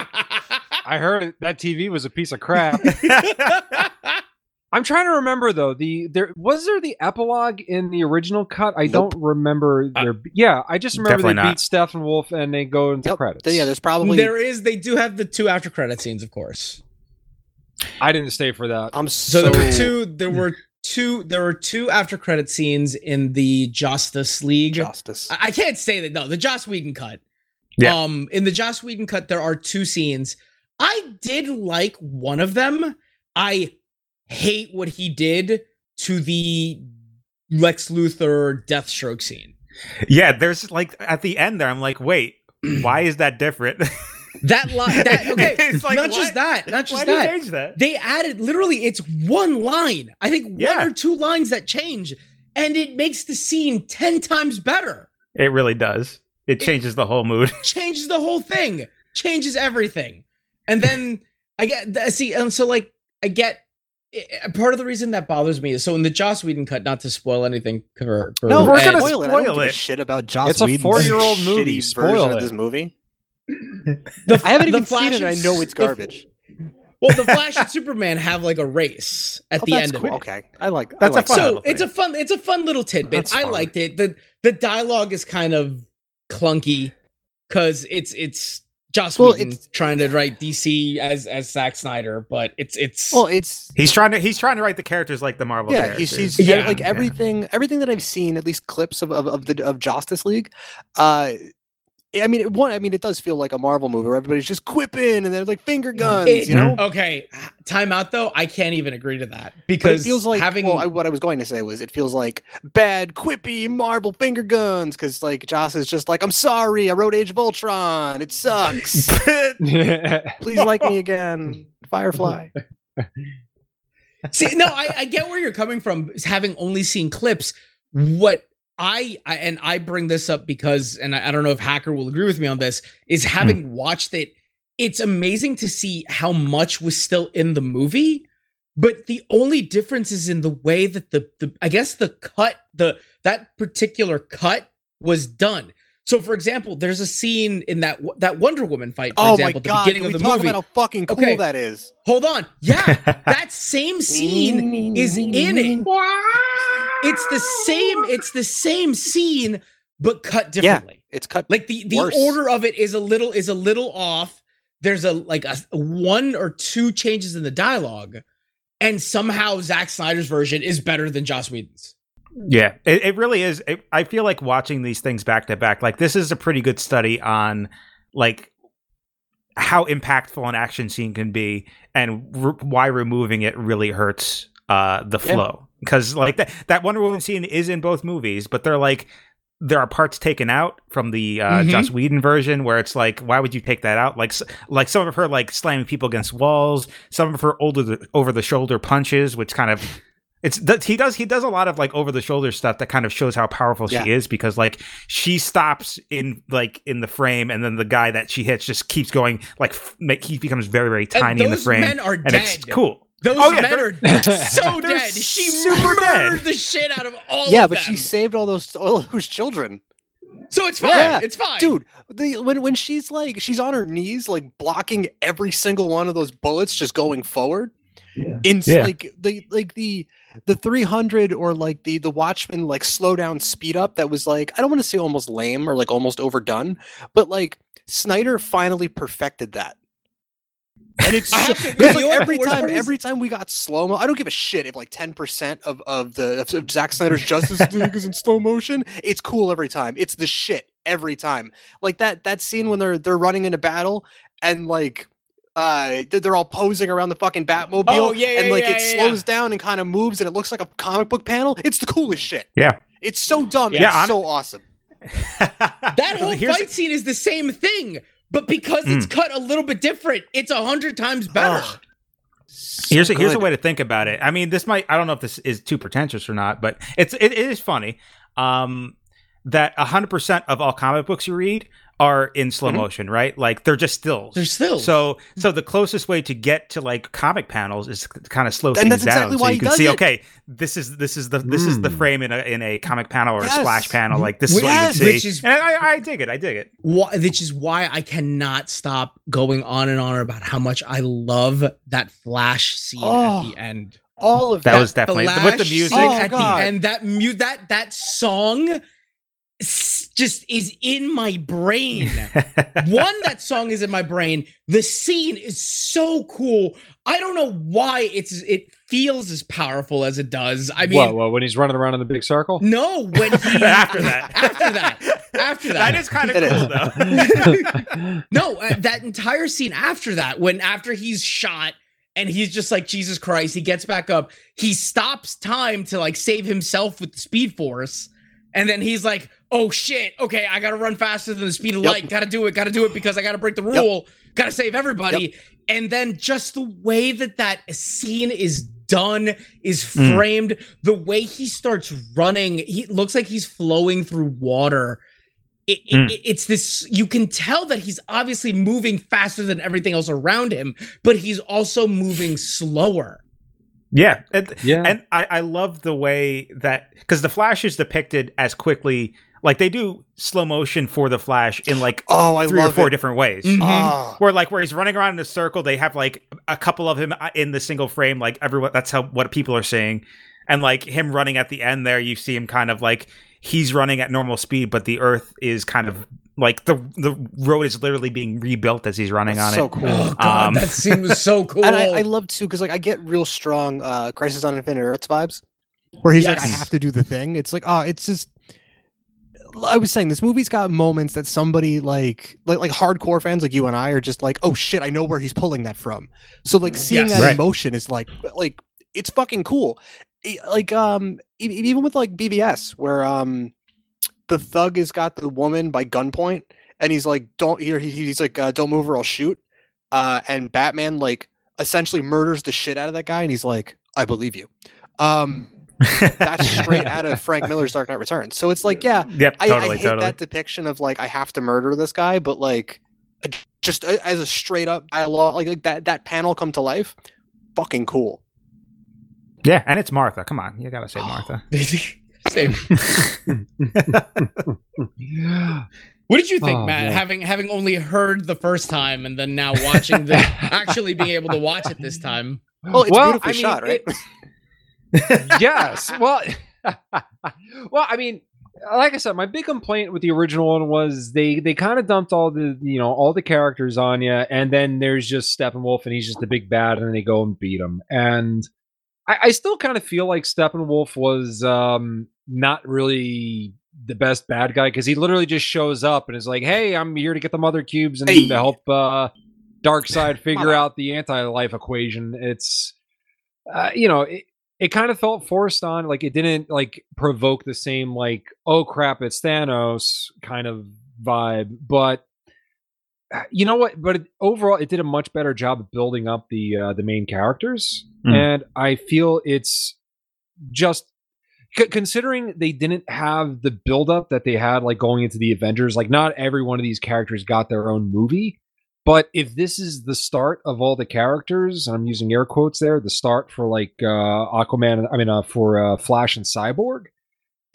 B: I heard. That TV was a piece of crap. I'm trying to remember though. The there was there the epilogue in the original cut. I
C: Nope.
B: don't remember
D: Uh,
B: yeah, I just remember they
A: not.
B: beat Steppenwolf and they go into
C: Yep.
B: credits.
C: Yeah, there's probably.
D: there is. They do have the two after credit scenes, of course.
B: I didn't stay for that.
C: I'm
D: So
C: so.
D: there were two. There were two. There were two after credit scenes in the Justice League.
C: Justice.
D: I, I can't say that. No, the Joss Whedon cut.
A: Yeah.
D: Um, in the Joss Whedon cut, there are two scenes. I did like one of them. I hate what he did to the Lex Luthor Deathstroke scene.
A: yeah, there's like at the end there, I'm like, wait, why is that different?
D: That line. That okay.
A: It's like,
D: not
A: what?
D: just that. Not
A: why
D: just that.
A: change that?
D: They added literally. It's one line. I think
A: Yeah.
D: one or two lines that change, and it makes the scene ten times better.
A: It really does. It changes the whole mood.
D: changes the whole thing, changes everything. And then I get th- see, and so like I get eh, eh, i- part of the reason that bothers me is so in the Joss Whedon cut, not to spoil anything for, for
C: No,
A: We're
C: we're
D: Ed,
A: gonna
C: spoil it. I don't give a shit about Joss
B: It's a
C: Whedon's
B: four-year-old movie.
C: shitty
B: Spoil
C: version
B: it.
C: of this movie.
D: the,
C: I haven't even seen it. and I know
D: s-
C: it's
D: the-
C: garbage.
D: well, the Flash and Superman have like a race at
C: Oh,
D: the end
C: cool.
D: of it.
C: Okay, I like. I
A: That's a fun.
D: So
A: little
D: it's a fun, it's a fun little tidbit.
C: That's
D: I
C: fun.
D: liked it. the The dialogue is kind of clunky because it's it's Joss
C: Well,
D: Whedon
C: it's-
D: trying to write DC as as Zack Snyder, but it's it's
C: Well, it's
A: He's trying to he's trying to write the characters like the Marvel
C: yeah.
A: characters.
C: He's, he's
D: Yeah.
C: like
A: Yeah.
C: everything. Everything that I've seen, at least clips of of, of the of Justice League. Uh, I mean, it, one. I mean, it does feel like a Marvel movie where everybody's just quipping and they're like finger guns.
D: It-
C: you know.
D: Okay, time out though. I can't even agree to that
C: But
D: because
C: it feels like
D: having
C: well, I, what I was going to say was it feels like bad quippy Marvel finger guns because like Joss is just like I'm sorry I wrote Age of Ultron it sucks please like me again Firefly
D: see no, I, I get where you're coming from. Having only seen clips, what I, I and I bring this up because, and I, I don't know if Hacker will agree with me on this, is hmm. having watched it. It's amazing to see how much was still in the movie, but the only difference is in the way that the the I guess the cut the that particular cut was done. So, for example, there's a scene in that that Wonder Woman fight, for
C: oh
D: example,
C: my
D: at the
C: god
D: beginning
C: can
D: of the
C: talk
D: movie.
C: about how fucking cool
D: Okay.
C: that is
D: Hold on, yeah, that same scene is in it. It's the same. It's the same scene, but cut differently.
C: Yeah, it's cut
D: Like the the
C: Worse.
D: order of it is a little is a little off. There's a like a one or two changes in the dialogue, and somehow Zack Snyder's version is better than Joss Whedon's.
A: Yeah, it, it really is. It, I feel like watching these things back to back, like this is a pretty good study on like how impactful an action scene can be and re- why removing it really hurts uh, the flow. Because like that that Wonder Woman scene is in both movies, but they're like there are parts taken out from the uh,
D: Mhm.
A: Joss Whedon version where it's like, why would you take that out? Like, s- like some of her like slamming people against walls, some of her the over the shoulder punches, which kind of it's that he does he does a lot of like over the shoulder stuff that kind of shows how powerful
C: Yeah.
A: she is because like she stops in like in the frame and then the guy that she hits just keeps going like f- make, he becomes very very tiny in the frame
D: men are
A: and
D: dead.
A: it's cool.
D: Those
A: Oh, yeah,
D: men
A: they're-
D: so dead. She
A: super dead.
D: murdered the shit out of all of them.
C: yeah
D: of
C: but
D: them.
C: she saved all those all those children
D: so it's fine.
C: Yeah,
D: it's fine,
C: dude the when when she's like she's on her knees like blocking every single one of those bullets just going forward in
A: Yeah.
C: like the like the the 300 or like the the Watchmen like slow down speed up that was like i don't want to say almost lame or like almost overdone but like snyder finally perfected that. And it's
D: I
C: so-
D: have to-
C: because,
D: you
C: like, every time every time we got slow mo i don't give a shit if like 10% of of the of, of Zack snyder's justice league is in slow motion it's cool every time. It's the shit every time. Like that that scene when they're they're running into battle and like uh they're they're all posing around the fucking Batmobile.
D: Oh, yeah, yeah,
C: and like
D: yeah,
C: it
D: yeah,
C: slows down and kind of moves and it looks like a comic book panel. It's the coolest shit.
A: Yeah.
C: It's so dumb.
A: Yeah,
C: it's
A: hon-
C: so awesome.
D: That whole
A: Here's-
D: fight scene is the same thing, but because it's cut a little bit different, it's a hundred times better.
C: Ugh. So
A: here's a, here's a way to think about it. I mean, this might I don't know if this is too pretentious or not, but it's it, it is funny. Um, that hundred percent of all comic books you read are in slow
C: Mhm.
A: motion, right? Like they're just stills.
D: They're still
A: So so the closest way to get to like comic panels is to kind of slow
C: And
A: things
C: that's
A: down
C: exactly
A: so you can see
C: it.
A: okay this is this is the this is the
B: Mm.
A: frame in a in a comic panel or
C: Yes.
A: a splash panel like this is what
C: Yes.
A: you would
D: Which
A: see.
D: is-
A: and I, I dig it. I dig it.
D: why, which is why I cannot stop going on and on about how much I love that flash scene
C: Oh.
D: at the end.
C: all of
A: That
C: that.
A: was definitely with the
D: flash
A: music.
C: Oh,
D: at
C: God.
D: the end. That mute that that song just is in my brain. One, that song is in my brain. The scene is so cool. I don't know why it's it feels as powerful as it does. I mean,
B: what, what, when he's running around in the big circle?
D: no, when he
A: after that.
D: after that, after that.
A: that is kind of cool though.
D: No, uh, that entire scene after that, when after he's shot and he's just like Jesus Christ, he gets back up. He stops time to like save himself with the Speed Force, and then he's like, "Oh shit! Okay, I gotta run faster than the speed of
C: Yep.
D: light. Gotta do it. Gotta do it because I gotta break the rule. Gotta save everybody." And then just the way that that scene is done is
A: Mm.
D: framed, the way he starts running, he looks like he's flowing through water it-
A: Mm.
D: it- it's this you can tell that he's obviously moving faster than everything else around him but he's also moving slower
A: Yeah, and,
B: Yeah.
A: and I, I love the way that because the Flash is depicted as quickly, like they do slow motion for the Flash in like
C: Oh, I
A: three or four
C: it.
A: different ways.
D: Mhm.
C: Ah.
A: Where like where he's running around in a circle, they have like a couple of him uh, in the single frame, like everyone. That's how what people are saying, and like him running at the end there, you see him kind of like he's running at normal speed, but the Earth is kind of like the the road is literally being rebuilt as he's running
C: That's
A: on
C: so
A: it.
C: cool.
D: oh god
A: Um,
D: that scene was so cool
C: And I, I love too because like I get real strong uh Crisis on Infinite Earths vibes, where he's like, I have to do the thing. It's like, oh, it's just. I was saying this movie's got moments that somebody like like like hardcore fans like you and I are just like, oh shit, I know where he's pulling that from. So like seeing
D: Yes.
C: that
A: Right.
C: emotion is like like it's fucking cool. Like um even with like BVS where um the thug has got the woman by gunpoint and he's like don't he, he's like uh, don't move or I'll shoot. Uh and Batman like essentially murders the shit out of that guy and he's like I believe you. Um that's straight out of Frank Miller's Dark Knight Returns. So it's like yeah,
A: Yep,
C: I,
A: totally,
C: I hate
A: totally.
C: that depiction of like I have to murder this guy, but like uh, just as a straight up dialogue, like, like that that panel come to life, fucking cool.
A: Yeah, and it's Martha. Come on, you gotta say Martha.
D: Same. what did you think
B: Oh,
D: matt
B: man.
D: having having only heard the first time and then now watching the actually being able to watch it this time oh,
C: Well, it's
B: Well,
C: beautifully
B: I mean,
C: shot, right?
B: it- yes. Well, well, I mean, like I said, my big complaint with the original one was they they kind of dumped all the you know all the characters on you, and then there's just Steppenwolf, and he's just the big bad, and they go and beat him. And I, I still kind of feel like Steppenwolf was um, not really the best bad guy because he literally just shows up and is like, "Hey, I'm here to get the mother cubes and
C: Hey.
B: to help uh, Side figure out the anti-life equation." It's uh, you know, it, it kind of felt forced on. Like it didn't like provoke the same like oh crap, it's Thanos kind of vibe. But you know what? But it, overall, it did a much better job of building up the uh, the main characters,
A: Mm.
B: and I feel it's just c- considering they didn't have the buildup that they had like going into the Avengers. Like not every one of these characters got their own movie. But if this is the start of all the characters, I'm using air quotes there, the start for like uh, Aquaman, I mean, uh, for uh, Flash and Cyborg,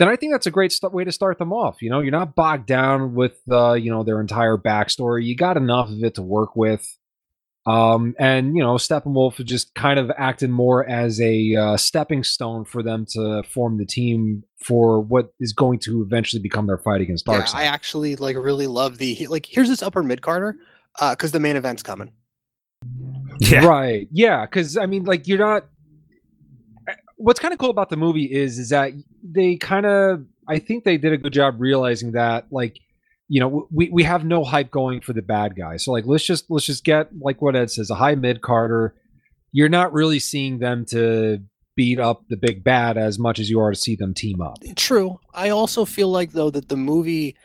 B: then I think that's a great st- way to start them off. You know, you're not bogged down with, uh, you know, their entire backstory. You got enough of it to work with. Um, and, you know, Steppenwolf just kind of acted more as a uh, stepping stone for them to form the team for what is going to eventually become their fight against
C: Yeah,
B: Darkseid.
C: I actually like really love the like. Here's this upper midcarder, uh, because the main event's coming.
A: Yeah.
B: Right. Yeah. Because I mean, like, you're not. What's kind of cool about the movie is is that they kind of I think they did a good job realizing that like you know we we have no hype going for the bad guy. So like let's just let's just get like what Ed says a high midcarder. You're not really seeing them to beat up the big bad as much as you are to see them team up.
C: True. I also feel like though that the movie,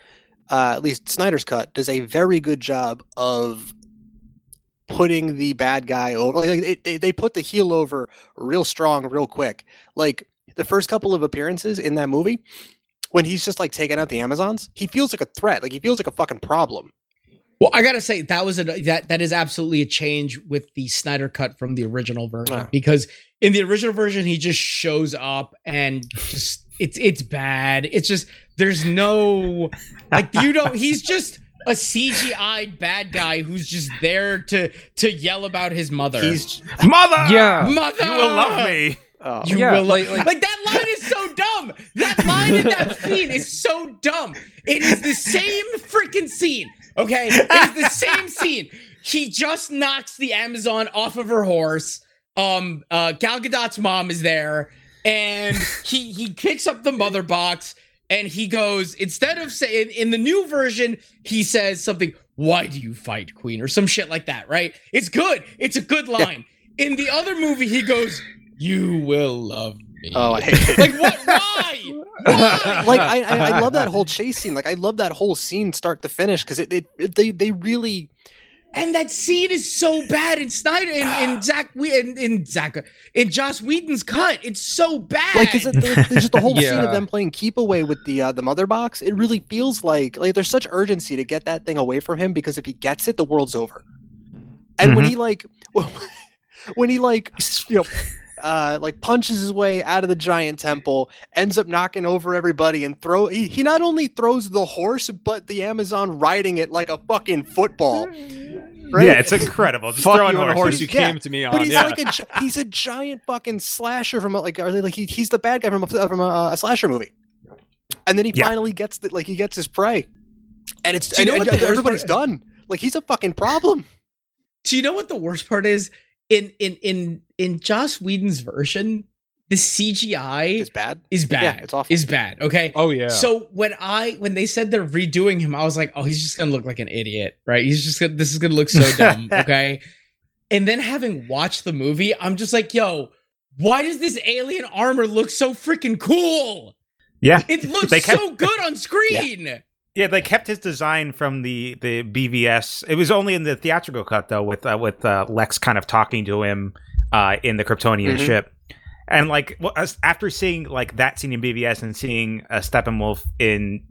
C: uh, at least Snyder's cut, does a very good job of putting the bad guy over. Like they, they put the heel over real strong, real quick. Like the first couple of appearances in that movie, when he's just like taking out the Amazons, he feels like a threat. Like he feels like a fucking problem.
D: Well, I gotta say that was a that that is absolutely a change with the Snyder cut from the original version
C: Yeah.
D: because in the original version he just shows up and just it's it's bad. It's just there's no like you don't. He's just a CGI bad guy who's just there to to yell about his mother.
C: He's
A: Mother,
B: Yeah.
D: mother.
A: you will love me.
C: oh,
D: You
B: Yeah,
D: will
B: like-
D: like,
B: like-
D: like that line is so dumb. That line in that scene is so dumb. It is the same freaking scene. Okay, it's the same scene. He just knocks the Amazon off of her horse. Um, uh, Gal Gadot's mom is there, and he he picks up the mother box and he goes instead of saying in the new version he says something. Why do you fight, Queen, or some shit like that? Right? It's good. It's a good line. In the other movie, he goes, "You will love me."
C: oh, I hate it.
D: like what? Why? Why?
C: like I, I, I love that whole chase scene. Like I love that whole scene, start to finish, because it, it, it they they really
D: and that scene is so bad in Snyder in, in Zach we in, in Zach in Joss Whedon's cut. It's so bad.
C: like is it there's just the whole scene of them playing keep away with the uh, the mother box. It really feels like like there's such urgency to get that thing away from him because if he gets it, the world's over. And when
A: Mhm.
C: he like when he like you know uh like punches his way out of the giant temple ends up knocking over everybody and throw he, he not only throws the horse but the amazon riding it like a fucking football right
A: Yeah, it's incredible. Just
B: Fuck
A: throwing
B: you on a horse
A: horses.
B: you
C: Yeah,
B: came to me on.
C: But he's
B: yeah.
C: like a he's a giant fucking slasher from a, like are they like he, he's the bad guy from a from a, a slasher movie, and then he
A: Yeah.
C: finally gets the like he gets his prey, and it's
D: Do you
C: and,
D: know what
C: and everybody's
D: part-
C: done. Like he's a fucking problem.
D: Do you know what the worst part is? In in in in Joss Whedon's version, the CGI
C: It's bad.
D: is bad.
C: Yeah, it's awful.
D: Is bad. Okay.
B: oh yeah.
D: So when I when they said they're redoing him, I was like, oh, he's just gonna look like an idiot, right? He's just gonna this is gonna look so dumb, okay? And then having watched the movie, I'm just like, yo, why does this alien armor look so freaking cool?
A: Yeah,
D: It looks
A: They kept-
D: so good on screen.
A: yeah. They kept his design from the the BVS. It was only in the theatrical cut though, with uh, with uh, Lex kind of talking to him uh, in the Kryptonian
C: Mhm.
A: ship. And like well, after seeing like that scene in BVS and seeing uh, Steppenwolf in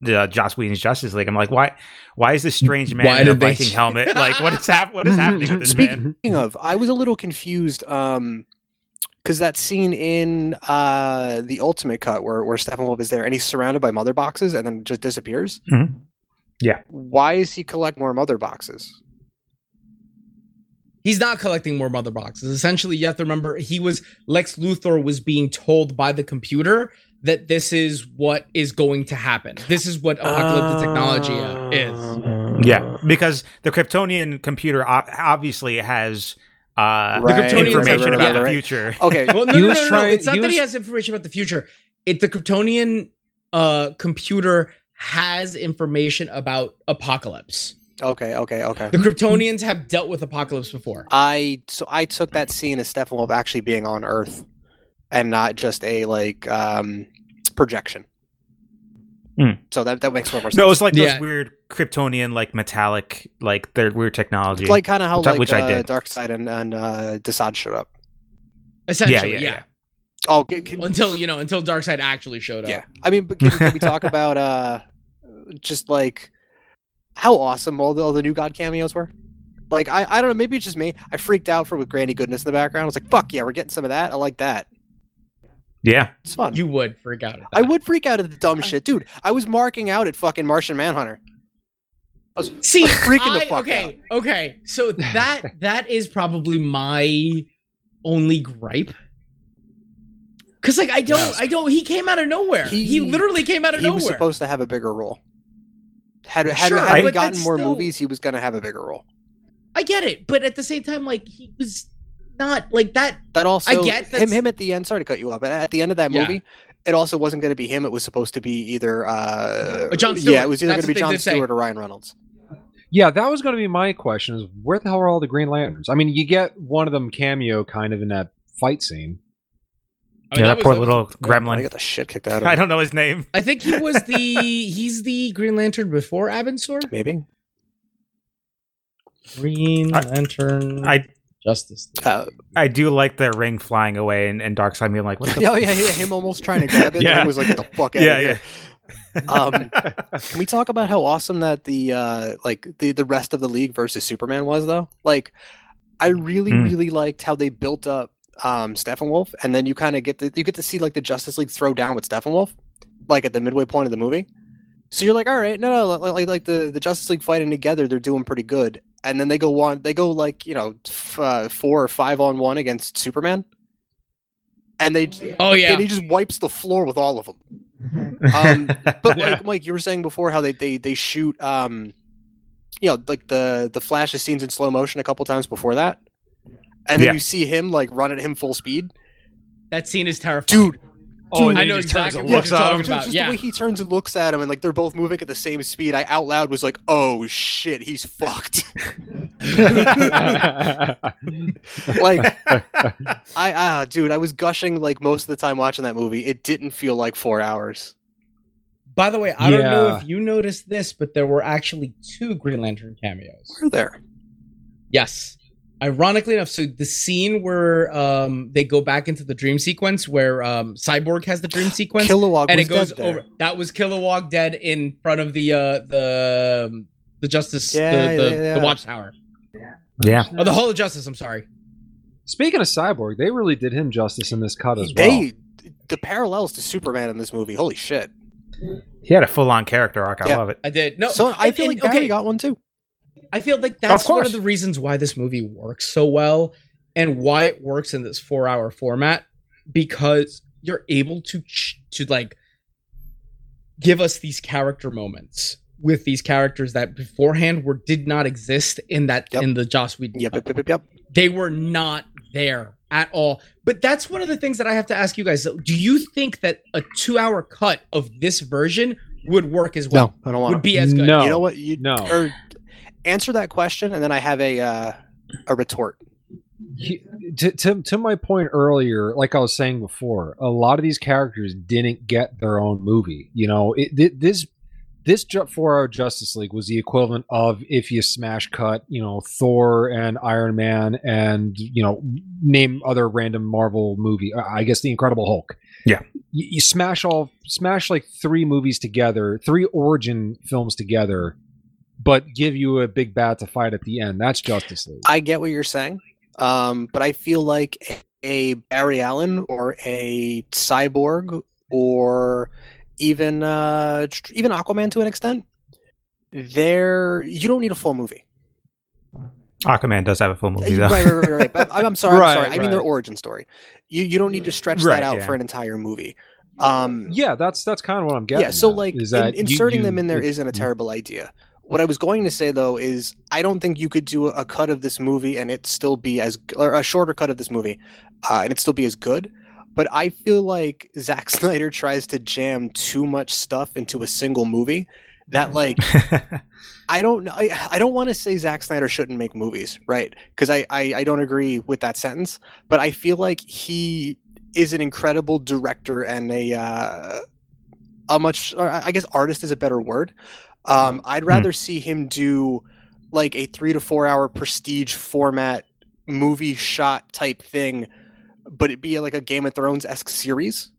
A: the uh, Joss Whedon's Justice League, I'm like, why? Why is this strange man
D: Why
A: in a
D: did they-
A: Viking helmet? Like, what is hap- What is happening with this man?
C: Speaking of, I was a little confused um because that scene in uh the ultimate cut where where Steppenwolf is there and he's surrounded by mother boxes and then just disappears.
A: Mhm. Yeah.
C: Why is he collect more mother boxes?
D: He's not collecting more mother boxes. Essentially, you have to remember he was Lex Luthor was being told by the computer that this is what is going to happen. This is what apocalyptic technology uh, is.
A: Yeah, because the Kryptonian computer obviously has uh,
C: Right,
D: Kryptonians
A: information
D: have-
A: about
D: yeah,
A: the
C: right.
A: future.
C: Okay.
D: Well, no,
B: He
D: no, no, no,
B: trying-
D: It's not
B: he
D: that he has information about the future. It the Kryptonian uh computer has information about apocalypse.
C: Okay, okay, okay.
D: The Kryptonians have dealt with apocalypse before.
C: I so I took that scene as Steppenwolf actually being on Earth, and not just a like um projection.
A: Hmm.
C: So that that makes more sense.
A: No, it's was like those weird Kryptonian, like metallic, like their weird technology.
C: like kind of how
A: Which I-
C: like
A: which I
C: uh,
A: did.
C: Darkseid and and uh, Desaad showed up.
D: Essentially,
A: yeah,
D: yeah.
A: yeah.
C: Oh, can, can-
D: Until you know, until Darkseid actually showed up.
C: yeah. I mean, but can, can we talk about uh just like how awesome all the all the new God cameos were? Like I I don't know, maybe it's just me. I freaked out for with Granny Goodness in the background. I was like, fuck yeah, we're getting some of that. I like that.
A: yeah.
C: It's fun.
D: You would freak out. At
C: I would freak out at the dumb shit, dude. I was marking out at fucking Martian Manhunter. I was
D: See,
C: freaking the
D: I-
C: fuck
D: okay, okay. So that that is probably my only gripe. Cause like I don't,
C: Yes.
D: I don't. He came out of nowhere. He,
C: He-
D: literally came out of
C: he
D: nowhere.
C: was supposed to have a bigger role. Had had,
D: Sure,
C: had we
D: but
C: gotten more
D: still-
C: movies, he was gonna have a bigger role.
D: I get it, but at the same time, like he was not like that.
C: That also I
D: get
C: him him at the end. Sorry to cut you off, but at the end of that
D: Yeah.
C: movie, it also wasn't going to be him. It was supposed to be either uh,
D: Uh, Jon
C: Yeah, it was either going to be John
D: did say.
C: Stewart or Ryan Reynolds.
B: Yeah, that was going to be my question: is where the hell are all the Green Lanterns? I mean, you get one of them cameo kind of in that fight scene.
D: I mean,
A: yeah,
D: that
A: that poor
D: was-
A: little
D: was-
C: I
A: gremlin.
C: got the shit kicked out of
A: him.
C: I
A: don't know his name.
D: I think he was the he's the Green Lantern before Abin Sur.
C: Maybe.
D: Green Lantern
A: I
D: Justice. League.
C: Uh,
A: I do like the ring flying away and, and Darkseid being like, what the
C: oh yeah, yeah, him almost trying to grab it.
A: Yeah.
C: Yeah. was like, "Get the fuck out
A: Yeah,
C: of here." Um, Can we talk about how awesome that the uh like the the rest of the league versus Superman was though? Like I really
A: Mm.
C: really liked how they built up um Steppenwolf and then you kind of get the you get to see like the Justice League throw down with Steppenwolf like at the midway point of the movie. So you're like, all right, no, no, like like, like the the Justice League fighting together, they're doing pretty good. And then they go one, they go like you know f- uh, four or five on one against Superman, and they
D: Oh yeah.
C: and he just wipes the floor with all of them. Um, but
A: Yeah.
C: like Mike, you were saying before how they they they shoot um you know like the the flash of scenes in slow motion a couple times before that. And then
A: Yeah.
C: you see him like run at him full speed.
D: that scene is terrifying.
C: Dude,
B: Oh,
C: Dude,
D: I know
B: just turns
D: exactly what you're
B: at
D: talking about,
C: just
D: yeah.
C: the way he turns and looks at him and like they're both moving at the same speed. I out loud was like, "Oh shit, he's fucked." like I ah dude, I was gushing like most of the time watching that movie. It didn't feel like 4 hours.
D: By the way, I don't know if you noticed this, but there were actually two Green Lantern cameos.
C: We're there.
D: Yes. Ironically enough, so the scene where um they go back into the dream sequence where um Cyborg has the dream sequence
C: Kilowog
D: and
C: was
D: it goes
C: dead there.
D: over that was Kilowog dead in front of the uh the um, the Justice
C: Yeah,
D: the, the,
C: yeah, yeah.
D: the Watchtower.
A: yeah.
D: Oh, the Hall of Justice, I'm sorry.
B: Speaking of Cyborg, they really did him justice in this cut as well.
C: The parallels to Superman in this movie. Holy shit.
A: He had a full on character arc. I
C: Yeah.
A: love it.
D: I did. No,
C: so I feel
D: and-
C: like Barry
D: okay,
C: got one too.
D: I feel like that's one of the reasons why this movie works so well and why it works in this four hour format because you're able to to like give us these character moments with these characters that beforehand were did not exist in that
C: Yep.
D: in the Joss Whedon.
C: Yep,
D: cut.
C: yep, yep, yep.
D: They were not there at all. But that's one of the things that I have to ask you guys. Do you think that a two hour cut of this version would work as well?
C: No, I don't want
D: Would
C: to.
D: be as good.
B: No.
C: You know what? You
B: No.
C: or answer that question, and then I have a uh, a retort.
B: He- to, to to my point earlier, like I was saying before, a lot of these characters didn't get their own movie. You know, it, this this four hour Justice League was the equivalent of if you smash cut, you know, Thor and Iron Man and you know, name other random Marvel movie. uh, I guess the Incredible Hulk.
A: Yeah.
B: you, you smash all smash like three movies together, three origin films together, but give you a big bad to fight at the end. That's Justice League.
C: I get what you're saying, um, but I feel like a Barry Allen or a Cyborg or even uh, even Aquaman to an extent, there you don't need a full movie.
A: Aquaman does have a full movie though.
C: right, right, right. But I'm, I'm sorry.
B: Right,
C: I'm sorry. I mean their origin story. You you don't need to stretch
A: Right,
C: that out
A: yeah.
C: for an entire movie. Um,
B: Yeah, that's that's kind of what I'm getting.
C: yeah so
B: at,
C: like
B: is
C: in-
B: that you-
C: inserting
B: you-
C: them in there isn't a terrible idea what i was going to say though is i don't think you could do a, cut of this movie and it still be as or a shorter cut of this movie uh, and it still be as good but i feel like Zack snyder tries to jam too much stuff into a single movie that like I don't know. I, I don't want to say Zack Snyder shouldn't make movies, right? Because I, I I don't agree with that sentence. But I feel like he is an incredible director and a uh, a much I guess artist is a better word. Um, I'd rather see him do like a three to four hour prestige format movie shot type thing, but it be like a Game of Thrones esque series.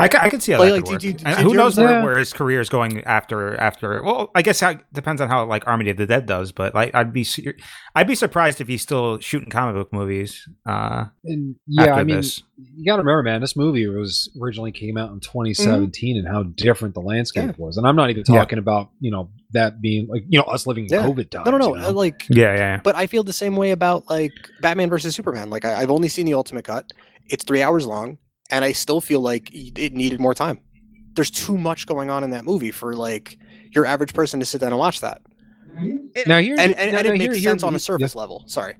A: I, ca- I can see how
C: Like-
A: that
C: like,
A: could work.
C: did you-
A: And
C: did
A: who knows
B: ever-
A: where, where his career is going after after? Well, I guess that depends on how like Army of the Dead does. But like, I'd be I'd be surprised if he's still shooting comic book movies. Uh,
B: And yeah,
A: after
B: I mean,
A: this.
B: you got to remember, man, this movie was originally came out in 2017, and how different the landscape was. And I'm not even
A: Yeah.
B: talking about you know that being like you know us living in
C: Yeah.
B: COVID times.
C: No, no, no.
B: you
C: uh,
B: know?
C: Like
A: yeah, yeah,
C: but I feel the same way about like Batman versus Superman. Like I, I've only seen the Ultimate Cut. It's three hours long, and I still feel like it needed more time. There's too much going on in that movie for like your average person to sit down and watch that.
B: now here
C: And and,
B: now,
C: and it
B: here-
C: makes
B: here-
C: sense on a
B: yeah.
C: surface level. Sorry.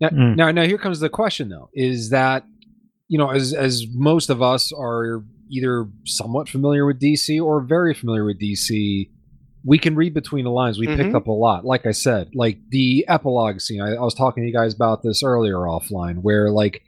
B: Now,
A: Mm.
B: now, now here comes the question though: Is that you know, as as most of us are either somewhat familiar with DC or very familiar with DC, we can read between the lines. We picked
C: Mhm.
B: up a lot. Like I said, like the epilogue scene. I, I was talking to you guys about this earlier offline, where like,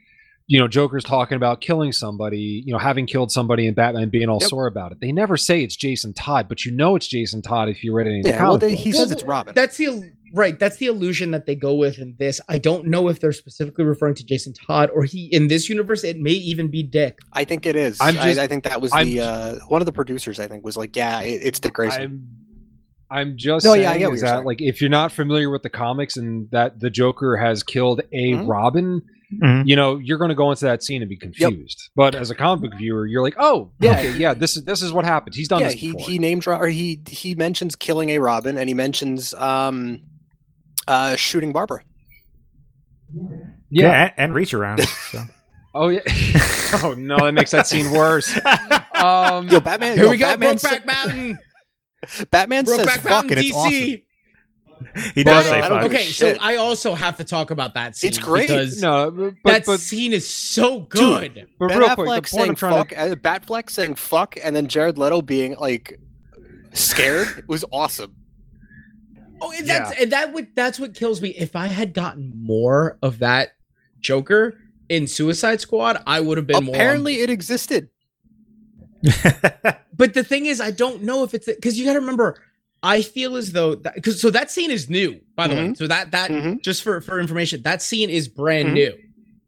B: you know, Joker's talking about killing somebody, you know, having killed somebody, and Batman being all
C: Yep.
B: sore about it. They never say it's Jason Todd, but you know it's Jason Todd if you read any
C: Yeah, well, they,
B: books.
C: he says it's Robin.
D: That's the right. That's the illusion that they go with in this. I don't know if they're specifically referring to Jason Todd or he in this universe. It may even be Dick.
C: I think it is.
B: I'm
C: I-
B: just-
C: I, think that was
B: I'm
C: the uh, one of the producers. I think was like, yeah, it, it's Dick Grayson.
B: I'm I'm just
C: No,
B: saying
C: yeah, I get what
B: is that
C: saying.
B: like if you're not familiar with the comics and that the Joker has killed a
C: Mhm.
B: Robin,
A: Mhm.
B: you know, you're going to go into that scene and be confused. But as a comic book viewer, you're like, "Oh,
C: Yeah.
B: okay, yeah, this is this is what happened. He's done
C: yeah,
B: this
C: he
B: before."
C: he named or he he mentions killing a Robin, and he mentions um, uh, shooting Barbara.
A: Yeah,
B: yeah.
A: and, and reach around. So.
B: Oh yeah. oh no, that makes that scene worse. Um
C: Yo, Batman.
D: Here
C: yo,
D: we go,
C: Batman,
D: Brokeback Mountain,
C: Batman says fuck,
D: Mountain,
C: and it's awesome.
D: DC.
A: he does say fuck.
D: Okay, so
C: shit.
D: I also have to talk about that scene.
C: It's great.
D: because
B: no, but
D: that
B: but,
D: scene is so good.
B: but
C: Ben
B: real
C: Affleck
B: quick, the point
C: saying
B: I'm trying
C: fuck,
B: to
C: uh, Batfleck saying fuck, and then Jared Leto being like scared was awesome.
D: Oh, and that's and that would that's what kills me. If I had gotten more of that Joker in Suicide Squad, I would have been more.
C: Apparently, it existed.
D: But the thing is, I don't know if it's because you got to remember. I feel as though because so that scene is new, by the way. So that that
C: Mhm.
D: just for for information, that scene is brand
C: Mhm.
D: new.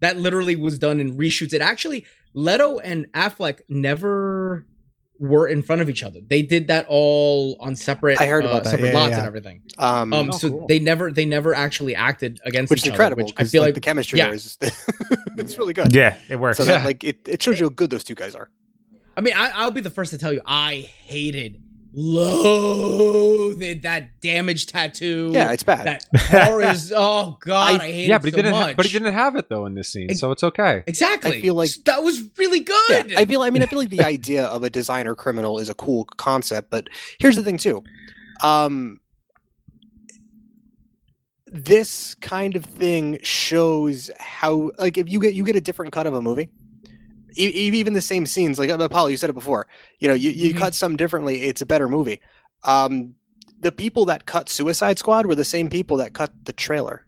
D: That literally was done in reshoots. It actually Leto and Affleck never were in front of each other. They did that all on separate.
C: I heard
D: uh,
C: about that.
D: separate
C: Yeah,
D: lots
C: yeah.
D: and everything.
C: Um,
D: Um,
B: Oh,
D: so
B: cool.
D: they never they never actually acted against
C: which is
D: each
C: incredible.
D: other. Which I
C: 'cause,
D: feel
C: like,
D: like
C: the chemistry
D: yeah.
C: there is it's really good.
A: yeah, it works.
C: So
B: Yeah.
C: that like it, it shows you how good those two guys are.
D: I mean, I, I'll be the first to tell you, I hated, loathed that damaged tattoo.
C: Yeah, it's bad.
D: That is. Oh God, I, hate
B: Yeah,
D: it
B: but he
D: so
B: didn't
D: much.
B: ha- but he didn't have it though in this scene,
D: Ex-
B: so it's okay.
D: exactly.
C: I feel like-
D: that was really good.
C: Yeah, I feel. I mean, I feel like the idea of a designer criminal is a cool concept, but here's the thing too. Um, this kind of thing shows how, like, if you get you get a different cut of a movie, even the same scenes. Like Apollo, you said it before. You know, you you
D: Mhm.
C: cut some differently, it's a better movie. Um, the people that cut Suicide Squad were the same people that cut the trailer.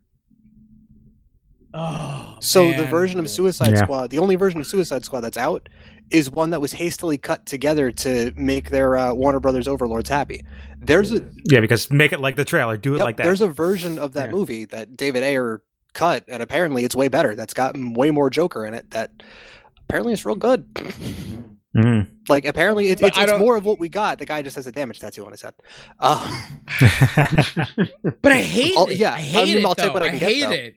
D: oh,
C: So the version of Suicide
A: Yeah.
C: Squad, the only version of Suicide Squad that's out, is one that was hastily cut together to make their uh, Warner Brothers overlords happy. There's a
A: yeah, because make it like the trailer. Do it
C: yep,
A: like that.
C: there's a version of that
B: Yeah.
C: movie that David Ayer cut, and apparently it's way better. That's got way more Joker in it. That apparently it's real good.
A: Mm.
C: Like apparently it, it's, it's more of what we got. The guy just has a damage tattoo on his head. Uh,
D: But I hate
C: Oh,
D: it.
C: yeah,
D: I
C: I
D: hate
C: mean,
D: it.
C: I'll
D: though.
C: what I
D: I
C: can get,
D: hate it.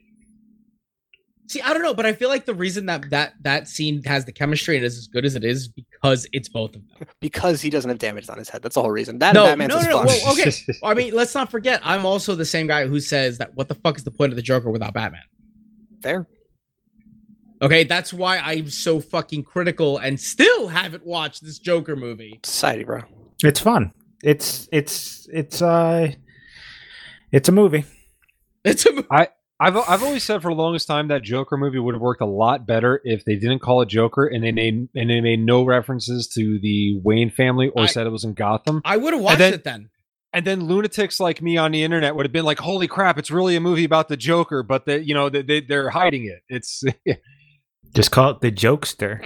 D: See, I don't know, but I feel like the reason that that that scene has the chemistry and is as good as it is because it's both of them.
C: because he doesn't have damage on his head. That's the whole reason. That
D: No,
C: and Batman
D: no, no, no,
C: fuck.
D: well, okay. I mean, let's not forget, I'm also the same guy who says that what the fuck is the point of the Joker without Batman?
C: Fair.
D: Okay, that's why I'm so fucking critical and still haven't watched this Joker movie.
C: Society, bro.
A: it's fun. It's it's it's uh it's a movie.
D: It's a movie.
B: I've I've always said for the longest time that Joker movie would have worked a lot better if they didn't call it Joker and they made and they made no references to the Wayne family or
D: I-
B: said it was in Gotham.
D: I would have watched
B: then-
D: it then.
B: And then lunatics like me on the internet would have been like, "Holy crap! It's really a movie about the Joker," but they, you know, they, they they're hiding it. It's
A: Just call it the jokester.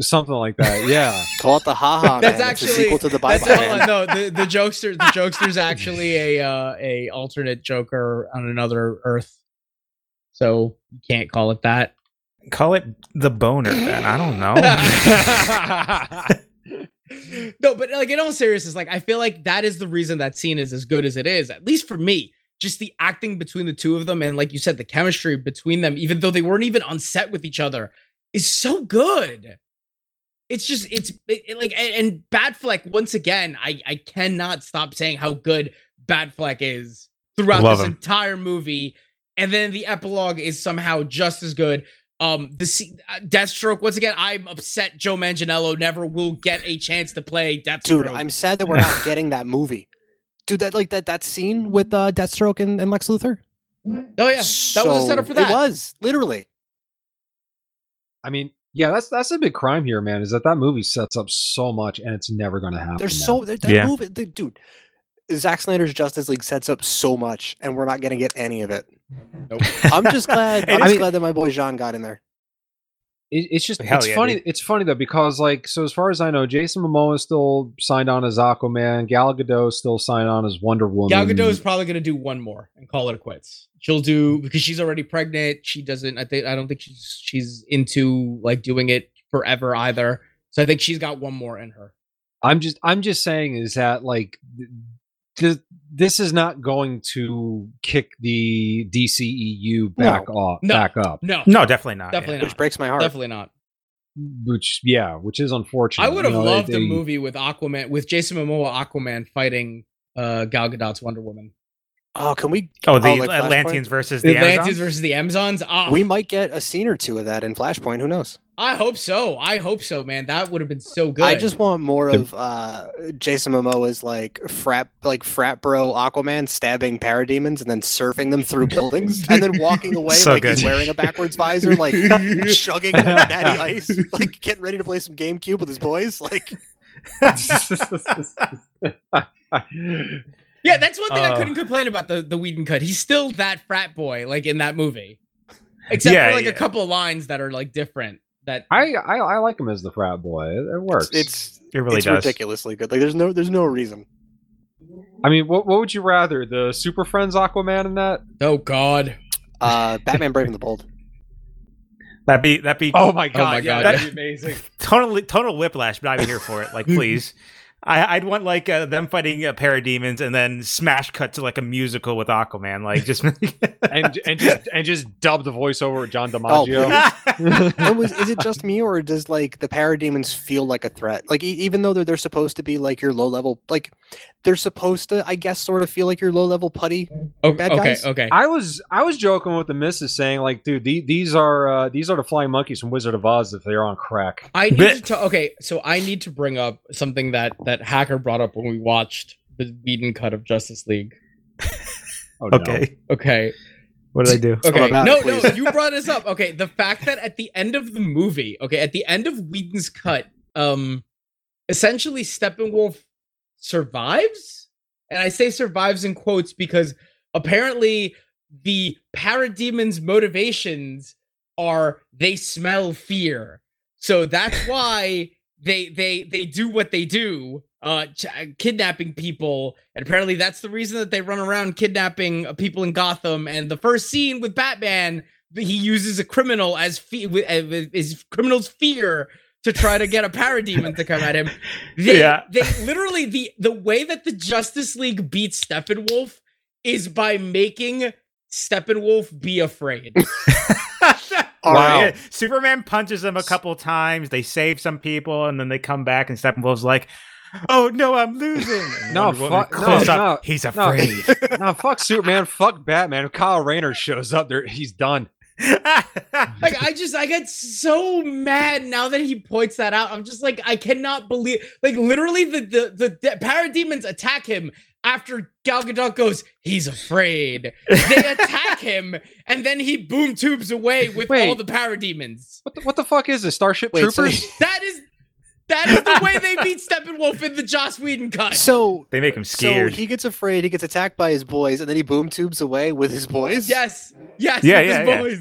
B: something like that. Yeah.
C: Call it the haha.
D: That's
C: man. It's a
D: actually
C: sequel to the
D: that's
C: Bible.
D: all,
C: man.
D: no, the the jokester the jokester's actually a uh, a alternate Joker on another Earth. So you can't call it that.
A: Call it the boner. Then I don't know.
D: no, but like in all seriousness, like I feel like that is the reason that scene is as good as it is, at least for me. Just the acting between the two of them, and like you said, the chemistry between them, even though they weren't even on set with each other, is so good. It's just it's it, it, like and, and Batfleck once again. I I cannot stop saying how good Batfleck is throughout
A: Love
D: this
A: him.
D: entire movie, and then the epilogue is somehow just as good. Um, the se- uh, Deathstroke once again. I'm upset. Joe Manganiello never will get a chance to play Deathstroke.
C: Dude, I'm sad that we're not getting that movie. Dude, that like that that scene with uh, Deathstroke and, and Lex Luthor.
D: oh yeah, that was a setup for that.
C: It was literally.
B: I mean, Yeah, that's that's a big crime here, man. Is that that movie sets up so much, and it's never going to happen.
C: There's
B: man.
C: so that, that
A: Yeah.
C: movie, the- dude. Zack Snyder's Justice League sets up so much, and we're not gonna get any of it.
D: Nope.
C: I'm just glad. I'm
A: I
C: just
B: mean-
C: glad that my boy Jean got in there.
B: It, it's just
A: Hell
B: it's
A: yeah,
B: funny.
A: dude.
B: It's funny though because like so as far as I know, Jason Momoa is still signed on as Aquaman. Gal Gadot is still signed on as Wonder Woman.
D: Gal Gadot is probably gonna do one more and call it quits. She'll do because she's already pregnant. She doesn't. I think. I don't think she's she's into like doing it forever either. So I think she's got one more in her.
B: I'm just I'm just saying is that like th- this is not going to kick the DCEU back off
D: No.
B: back up.
D: No,
A: No, definitely not.
D: definitely
C: Which
D: not.
C: breaks my heart.
D: Definitely not.
B: Which yeah, which is unfortunate.
D: I would have
B: You know,
D: loved
B: they-
D: a movie with Aquaman with Jason Momoa Aquaman fighting uh Gal Gadot's Wonder Woman.
C: Oh, can we?
A: Oh, the
C: like Flashpoint?
A: Atlanteans versus
D: The
A: the,
D: Atlanteans
A: Amazons?
D: versus the Amazons. Ah,
C: We might get a scene or two of that in Flashpoint. Who knows?
D: I hope so. I hope so, man. That would have been so good.
C: I just want more of uh, Jason Momoa's like frat, like frat bro Aquaman stabbing parademons and then surfing them through buildings and then walking away
A: So
C: like he's wearing a backwards visor, like chugging natty ice, like getting ready to play some GameCube with his boys. Like,
D: Yeah, that's one thing I
A: Uh.
D: couldn't complain about the the Whedon cut. He's still that frat boy, like in that movie, except
A: Yeah,
D: for like
A: yeah.
D: a couple of lines that are like different. That
B: I, I I like him as the frat boy. It, it works.
C: it's
A: It really
C: it's
A: does.
C: ridiculously good. Like, there's no there's no reason.
B: I mean, what what would you rather, the Super Friends Aquaman in that?
D: oh god,
C: Uh, Batman Brave and the Bold.
A: That'd be that'd be
B: Oh my god!
D: my
B: yeah, that'd be amazing.
A: totally total whiplash, but I'd be here for it. Like, please. I, I'd want like uh, them fighting uh, parademons and then smash cut to like a musical with Aquaman, like just
B: and and just and just dub the voiceover with John
C: Oh,
B: DiMaggio.
C: And was, is it just me or does like the parademons feel like a threat? Like e- even though they're, they're supposed to be like your low level, like they're supposed to, I guess, sort of feel like your low level putty.
D: okay,
C: Bad
D: okay,
C: guys?
D: okay.
B: I was I was joking with the missus saying like, dude, the, these are uh, these are the flying monkeys from Wizard of Oz if they're on crack.
D: I need to okay, so I need to bring up something that that hacker brought up when we watched the Whedon cut of Justice League.
B: Oh, no.
A: okay.
D: Okay,
A: What did I do?
D: okay,
C: about
D: no,
C: it,
D: no, you brought this up. Okay, the fact that at the end of the movie, okay, at the end of Whedon's cut, um, essentially Steppenwolf survives, and I say survives in quotes because apparently the parademon's motivations are they smell fear, so that's why they they they do what they do uh ch- kidnapping people. And apparently that's the reason that they run around kidnapping uh, people in gotham. And the first scene with batman he uses a criminal as fe- with, uh, criminal's fear to try to get a parademon to come at him they,
A: Yeah.
D: they literally the the way that the justice league beats steppenwolf is by making steppenwolf be afraid
B: Wow.
C: right.
A: Superman punches them a couple times. They save some people, and then they come back, and Steppenwolf's like, "Oh no, I'm losing." And
B: No, fuck- no,
A: up,
B: no,
A: He's
B: no.
A: afraid.
B: no, fuck Superman, fuck Batman. If Kyle Rayner shows up there, he's done.
D: Like I just I get so mad now that he points that out. I'm just like I cannot believe like literally the the the, the parademons attack him after Gal Gadot goes he's afraid. They attack him and then he boom tubes away with all
B: Wait.
D: the parademons.
B: What the, what the fuck is this? Starship
C: Wait, so,
B: Troopers?
D: That is that is the way they beat Steppenwolf in the Joss Whedon cut.
C: so
A: they make him
C: so he gets afraid. He gets attacked by his boys, and then he boom tubes away with his boys.
D: Yes, yes,
A: Yeah,
D: with his
A: yeah, yeah.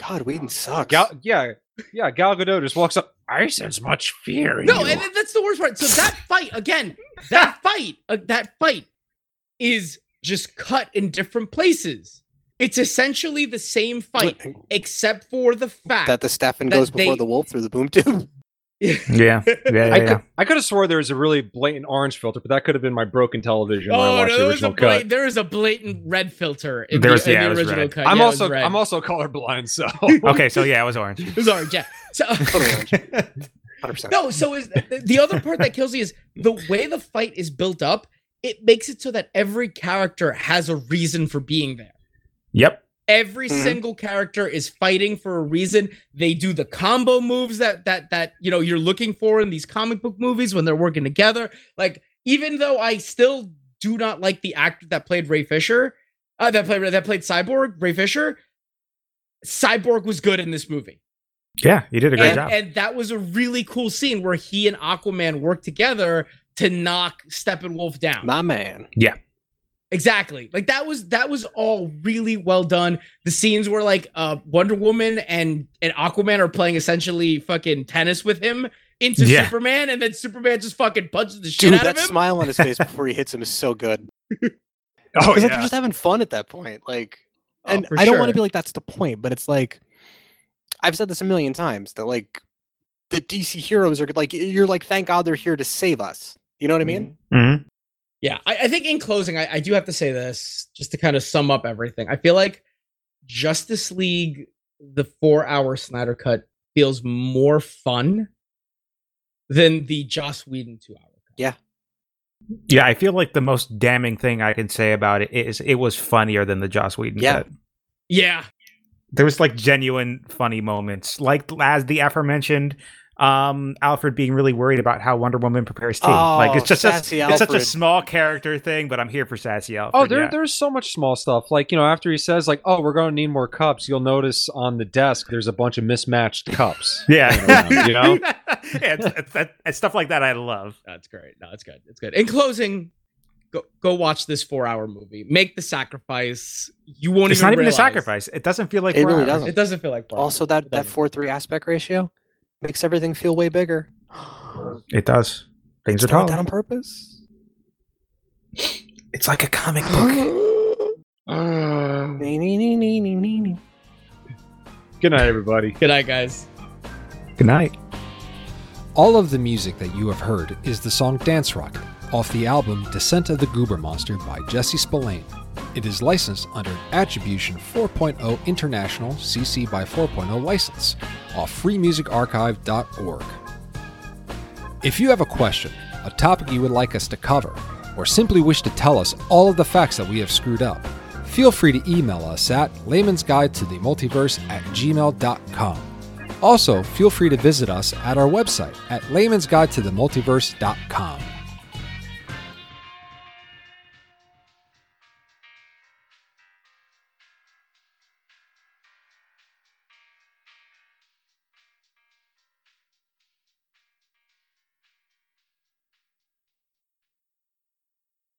D: Boys.
C: God, Whedon sucks.
B: Gal, yeah, yeah. Gal Gadot just walks up. I sense much fear in
D: No,
B: you."
D: and that's the worst part. So that fight again, that fight, uh, that fight is just cut in different places. It's essentially the same fight, except for the fact
C: that the Stefan goes before
D: they-
C: the wolf through the boom tube.
A: yeah, yeah, yeah.
B: I
A: yeah.
B: could, I could have swore there was a really blatant orange filter, but that could have been my broken television when I
D: oh
B: watched
D: no,
B: the
D: there was a
B: original
D: bla-
B: cut.
D: there is a blatant red filter in
A: There was-
D: the, in
A: yeah,
D: the
A: was
D: original
A: red.
D: cut.
B: I'm
D: Yeah,
B: also
D: red.
B: I'm also colorblind, so
A: okay, so yeah, it was orange.
D: It was orange, yeah. So,
C: orange. 100%.
D: no, so is the, the other part that kills me is the way the fight is built up. It makes it so that every character has a reason for being there.
A: Yep.
D: Every
C: Mhm.
D: single character is fighting for a reason. They do the combo moves that that that you know you're looking for in these comic book movies when they're working together. Like even though I still do not like the actor that played Ray Fisher, uh, that played that played Cyborg, Ray Fisher. Cyborg was good in this movie.
A: Yeah, he did a great
D: and,
A: job.
D: and that was a really cool scene where he and Aquaman worked together to knock Steppenwolf down.
C: My man.
D: Exactly. Like that was that was all really well done. The scenes where like uh Wonder Woman and and Aquaman are playing essentially fucking tennis with him into
A: Yeah.
D: Superman, and then Superman just fucking punches the shit
C: Dude,
D: out of him.
C: That smile on his face before he hits him is so good.
B: Oh
C: Because they're just having fun at that point. Like,
D: Oh,
C: and
D: for
C: I don't want to be like that's the point, but it's like I've said this a million times that like the DC heroes are like you're like thank God they're here to save us. You know what I mean?
A: Mhm.
D: Yeah, I, I think in closing, I, I do have to say this just to kind of sum up everything. I feel like Justice League, the four hour Snyder cut, feels more fun than the Joss Whedon two hour cut.
C: Yeah.
A: Yeah, I feel like the most damning thing I can say about it is it was funnier than the Joss Whedon
C: Yeah.
A: cut.
D: Yeah.
A: There was like genuine funny moments, like as the aforementioned um Alfred being really worried about how Wonder Woman prepares tea. like it's
C: Oh,
A: just a,
C: sassy
A: it's such a small character thing, but I'm here for sassy Alfred.
B: Oh, there,
A: yeah.
B: there's so much small stuff. Like, you know, after he says, like, oh, we're going to need more cups, you'll notice on the desk there's a bunch of mismatched cups.
A: yeah,
B: around, you know?
A: yeah, it's, it's, that, it's stuff like that I love.
D: That's great. No, it's good. It's good. In closing, go go watch this four hour movie. Make the sacrifice. You won't
A: It's
D: even
A: not even a sacrifice. It doesn't feel like
C: It
A: four
C: really
A: hours.
C: doesn't.
D: It doesn't feel like four
C: Also,
D: hours.
C: that that four three aspect ratio makes everything feel way bigger.
A: It does. Things are
C: It's not
A: tall.
C: that on purpose.
A: It's like a comic book.
C: Uh, nee, nee, nee, nee, nee, nee, nee.
B: Good night, everybody.
D: Good night, guys.
A: Good night.
B: All of the music that you have heard is the song Dance Rocket off the album Descent of the Goober Monster by Jesse Spillane. It is licensed under Attribution 4.0 International CC by 4.0 license off freemusicarchive.org. If you have a question, a topic you would like us to cover, or simply wish to tell us all of the facts that we have screwed up, feel free to email us at layman's guide to the multiverse at gmail.com. Also, feel free to visit us at our website at layman's guide to the multiverse.com.